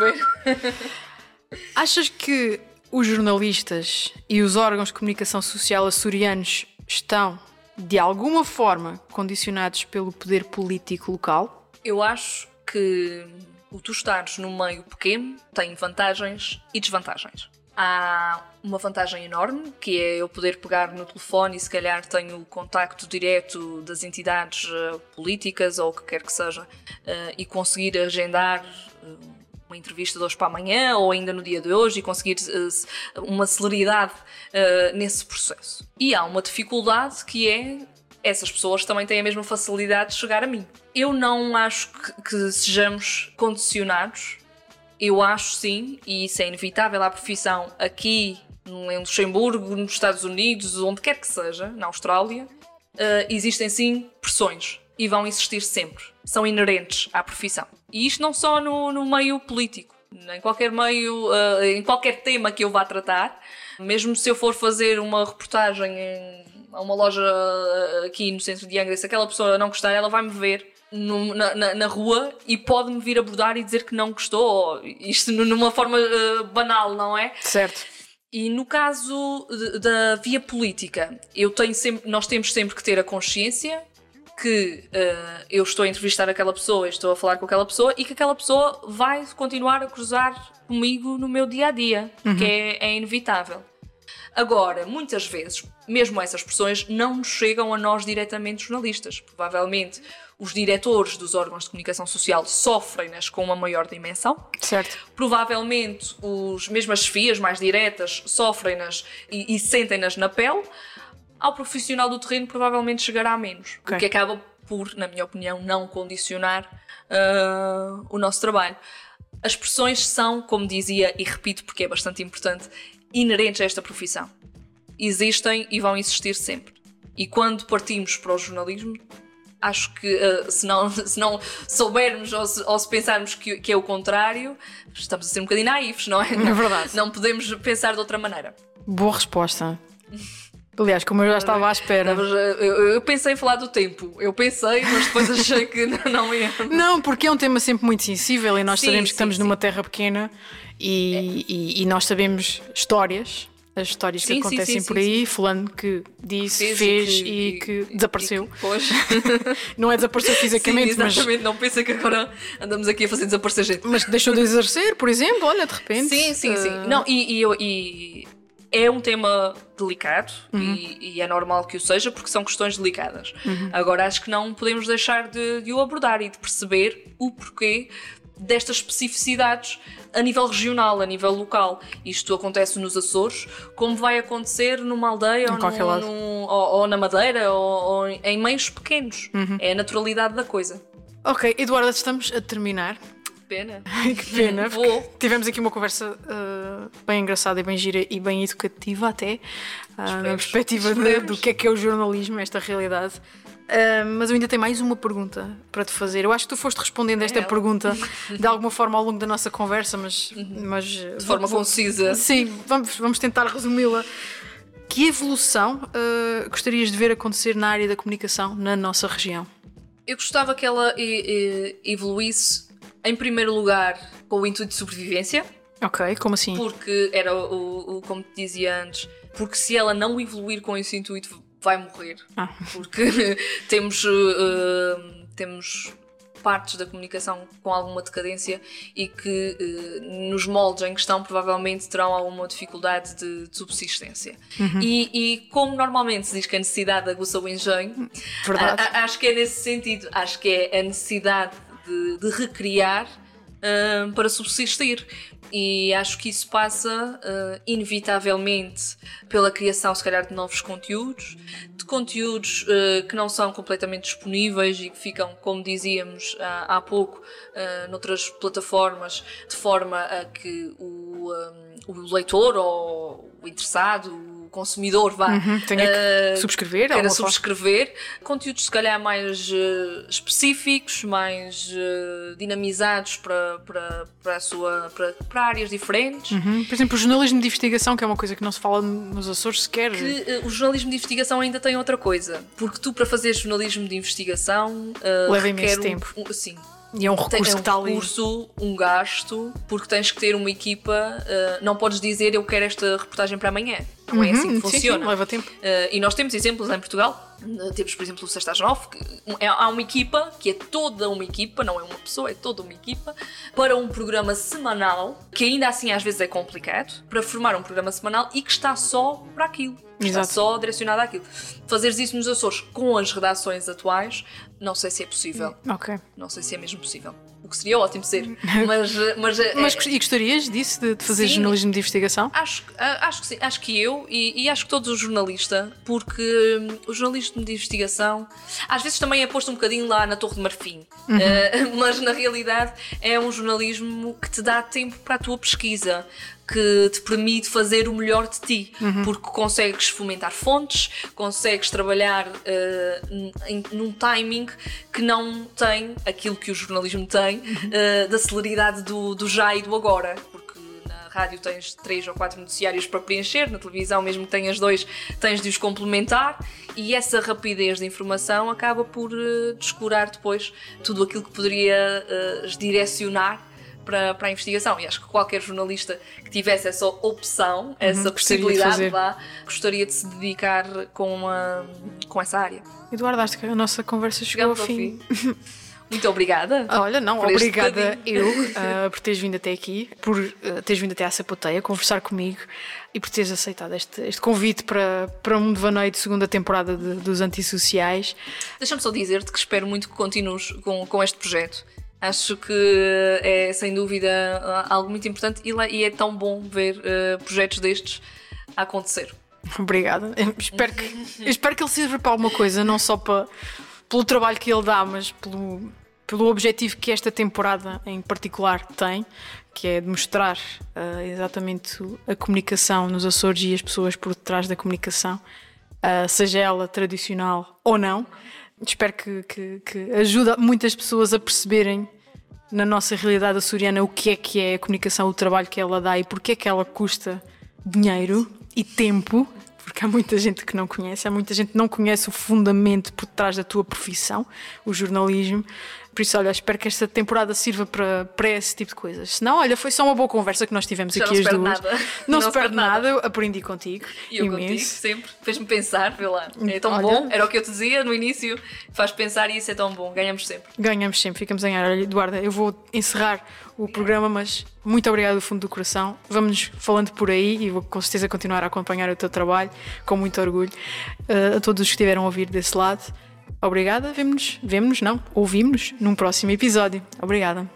bem. Achas que os jornalistas e os órgãos de comunicação social açorianos estão, de alguma forma, condicionados pelo poder político local? Eu acho que o tu estares no meio pequeno tem vantagens e desvantagens. Há uma vantagem enorme, que é eu poder pegar no telefone e se calhar tenho o contacto direto das entidades uh, políticas ou o que quer que seja uh, e conseguir agendar uh, uma entrevista de hoje para amanhã ou ainda no dia de hoje e conseguir uh, uma celeridade uh, nesse processo. E há uma dificuldade que é essas pessoas também têm a mesma facilidade de chegar a mim. Eu não acho que, que sejamos condicionados. Eu acho sim, e isso é inevitável à profissão aqui em Luxemburgo, nos Estados Unidos, onde quer que seja, na Austrália, uh, existem sim pressões e vão existir sempre. São inerentes à profissão. E isto não só no, no meio político, em qualquer meio, uh, em qualquer tema que eu vá tratar, mesmo se eu for fazer uma reportagem em uma loja uh, aqui no centro de Angra, se aquela pessoa não gostar, ela vai me ver no, na, na, na, rua e pode-me vir abordar e dizer que não gostou, isto numa forma uh, banal, não é? Certo. E no caso da via política, eu tenho sempre, nós temos sempre que ter a consciência que uh, eu estou a entrevistar aquela pessoa, estou a falar com aquela pessoa e que aquela pessoa vai continuar a cruzar comigo no meu dia a dia, uhum. que é, é, inevitável. Agora, muitas vezes, mesmo essas pessoas não nos chegam a nós diretamente jornalistas. Provavelmente os diretores dos órgãos de comunicação social sofrem-nas com uma maior dimensão. Certo. Provavelmente os, mesmo as FIAs mais diretas sofrem-nas e, e sentem-nas na pele ao profissional do terreno provavelmente chegará a menos. Okay. O que acaba por, na minha opinião, não condicionar uh, o nosso trabalho. As pressões são, como dizia e repito porque é bastante importante, inerentes a esta profissão. Existem e vão existir sempre. E quando partimos para o jornalismo, acho que uh, se, não, se não soubermos ou se, ou se pensarmos que, que, é o contrário, estamos a ser um bocadinho naivos, não é? É verdade. Não podemos pensar de outra maneira. Boa resposta. Aliás, como eu já estava à espera. Eu, eu, pensei em falar do tempo. Eu pensei, mas depois achei que não ia. Não, porque é um tema sempre muito sensível e nós sim, sabemos que sim, estamos sim. numa terra pequena e, é. e, e, nós sabemos histórias. As histórias que acontecem por aí, fulano que disse, fez, fez e que, e que desapareceu. Que, não é desaparecer fisicamente, sim, exatamente. mas. Não pensa que agora andamos aqui a fazer desaparecer gente. Mas deixou de exercer, por exemplo, olha, de repente. Sim, sim, uh... sim. Não, e, e, é um tema delicado uhum. e, e, é normal que o seja porque são questões delicadas. Uhum. Agora acho que não podemos deixar de, de, o abordar e de perceber o porquê destas especificidades a nível regional, a nível local. Isto acontece nos Açores, como vai acontecer numa aldeia ou, no, no, ou, ou, na Madeira ou, ou, em meios pequenos. Uhum. É a naturalidade da coisa. Ok, Eduardo, estamos a terminar pena. que pena. Tivemos aqui uma conversa uh, bem engraçada e bem gira e bem educativa até, uh, na perspectiva de, do que é que é o jornalismo, esta realidade. Uh, mas eu ainda tenho mais uma pergunta para te fazer. Eu acho que tu foste respondendo esta é pergunta de alguma forma ao longo da nossa conversa, mas. Uhum. mas de forma vou, concisa. Sim, vamos, vamos tentar resumi-la. Que evolução uh, gostarias de ver acontecer na área da comunicação na nossa região? Eu gostava que ela evoluísse em primeiro lugar, com o intuito de sobrevivência. Ok, como assim? Porque era o, o como te dizia antes, porque se ela não evoluir com esse intuito, vai morrer. Ah. Porque temos, uh, temos partes da comunicação com alguma decadência e que eh, nos moldes em questão provavelmente terão alguma dificuldade de, de subsistência. Uhum. E, e, como normalmente se diz que a necessidade aguça o engenho, a- a- acho que é nesse sentido, acho que é a necessidade de, de recriar ah, para subsistir. E acho que isso passa, ah, inevitavelmente, pela criação, se calhar, de novos conteúdos, de conteúdos ah, que não são completamente disponíveis e que ficam, como dizíamos há, há pouco, noutras plataformas, de forma a que o, ah, o leitor ou o interessado, o consumidor vá Uhum, tenha que ah, subscrever, queira alguma forma. subscrever conteúdos se calhar mais eh, específicos, mais eh, dinamizados para, para, para, a sua, para, para áreas diferentes. Uhum. Por exemplo, o jornalismo de investigação, que é uma coisa que não se fala nos Açores sequer. Que o jornalismo de investigação ainda tem outra coisa, porque tu para fazer jornalismo de investigação Leva imenso um- tempo. um- sim, E é um tem, recurso é que um está ali. recurso, um gasto, porque tens que ter uma equipa. eh, não podes dizer eu quero esta reportagem para amanhã. Não é assim Uhum, que sim, funciona. Sim, leva tempo. Uh, e nós temos exemplos em Portugal. Uh, Temos, por exemplo, o Sexta às Nove, que é- há uma equipa, que é toda uma equipa, não é uma pessoa, é toda uma equipa, para um programa semanal, que ainda assim às vezes é complicado, para formar um programa semanal e que está só para aquilo. Está Exato. só direcionado àquilo. Fazeres isso nos Açores com as redações atuais, não sei se é possível. Ok. Não sei se é mesmo possível. O que seria ótimo ser. Mas, uh, mas, uh, Mas é- e gostarias disso, de, de fazer Sim. jornalismo de investigação? Acho, ah, acho que sim, acho que eu e, e acho que todos os jornalistas, porque hum, o jornalismo de investigação às vezes também é posto um bocadinho lá na Torre de Marfim, Ah, mas na realidade é um jornalismo que te dá tempo para a tua pesquisa. Que te permite fazer o melhor de ti, porque consegues fomentar fontes, consegues trabalhar ah, em- num timing que não tem aquilo que o jornalismo tem, ah, da celeridade do, do já e do agora. Porque na rádio tens três ou quatro noticiários para preencher, na televisão, mesmo que tenhas dois, tens de os complementar. E essa rapidez de informação acaba por eh, descurar depois tudo aquilo que poderia eh, direcionar para, para a investigação. E acho que qualquer jornalista que tivesse essa opção, essa Uhum, de possibilidade, vá, gostaria de se dedicar com, a, com essa área. Eduardo, acho que a nossa conversa chegou Chegamos ao ao fim. fim. Muito obrigada. Olha, não, obrigada eu ah, por teres vindo até aqui, por ah, teres vindo até à Sapoteia conversar comigo e por teres aceitado este, este convite para, para um devaneio de segunda temporada de- dos Antissociais. Deixa-me só dizer-te que espero muito que continues com, com este projeto. Acho que é sem dúvida algo muito importante e, é tão bom ver eh, projetos destes a acontecer. Obrigada. Eu espero que, espero que ele sirva para alguma coisa, não só para, pelo trabalho que ele dá, mas pelo, pelo objetivo que esta temporada em particular tem, que é de mostrar ah, exatamente a comunicação nos Açores e as pessoas por detrás da comunicação, ah, seja ela tradicional ou não. Espero que, que, que ajude muitas pessoas a perceberem na nossa realidade açoriana o que é que é a comunicação, o trabalho que ela dá e porque é que ela custa dinheiro e tempo, porque há muita gente que não conhece, há muita gente que não conhece o fundamento por trás da tua profissão, o jornalismo. Por isso, olha, espero que esta temporada sirva para, para esse tipo de coisas. Se não, olha, foi só uma boa conversa que nós tivemos Já aqui não as duas. nada. Não, se perde nada. eu aprendi contigo. E eu imenso. contigo, sempre. Fez-me pensar, vê lá. É tão Olha. bom, era o que eu te dizia no início. Faz pensar e isso é tão bom. Ganhamos sempre. Ganhamos sempre, ficamos em ar. Olha, Eduarda, eu vou encerrar o programa, mas muito obrigado do fundo do coração. Vamos falando por aí e vou com certeza continuar a acompanhar o teu trabalho com muito orgulho. Uh, a todos os que estiveram a ouvir desse lado, Obrigada, vemo-nos, vemo-nos, não, ouvimos-nos num próximo episódio. Obrigada.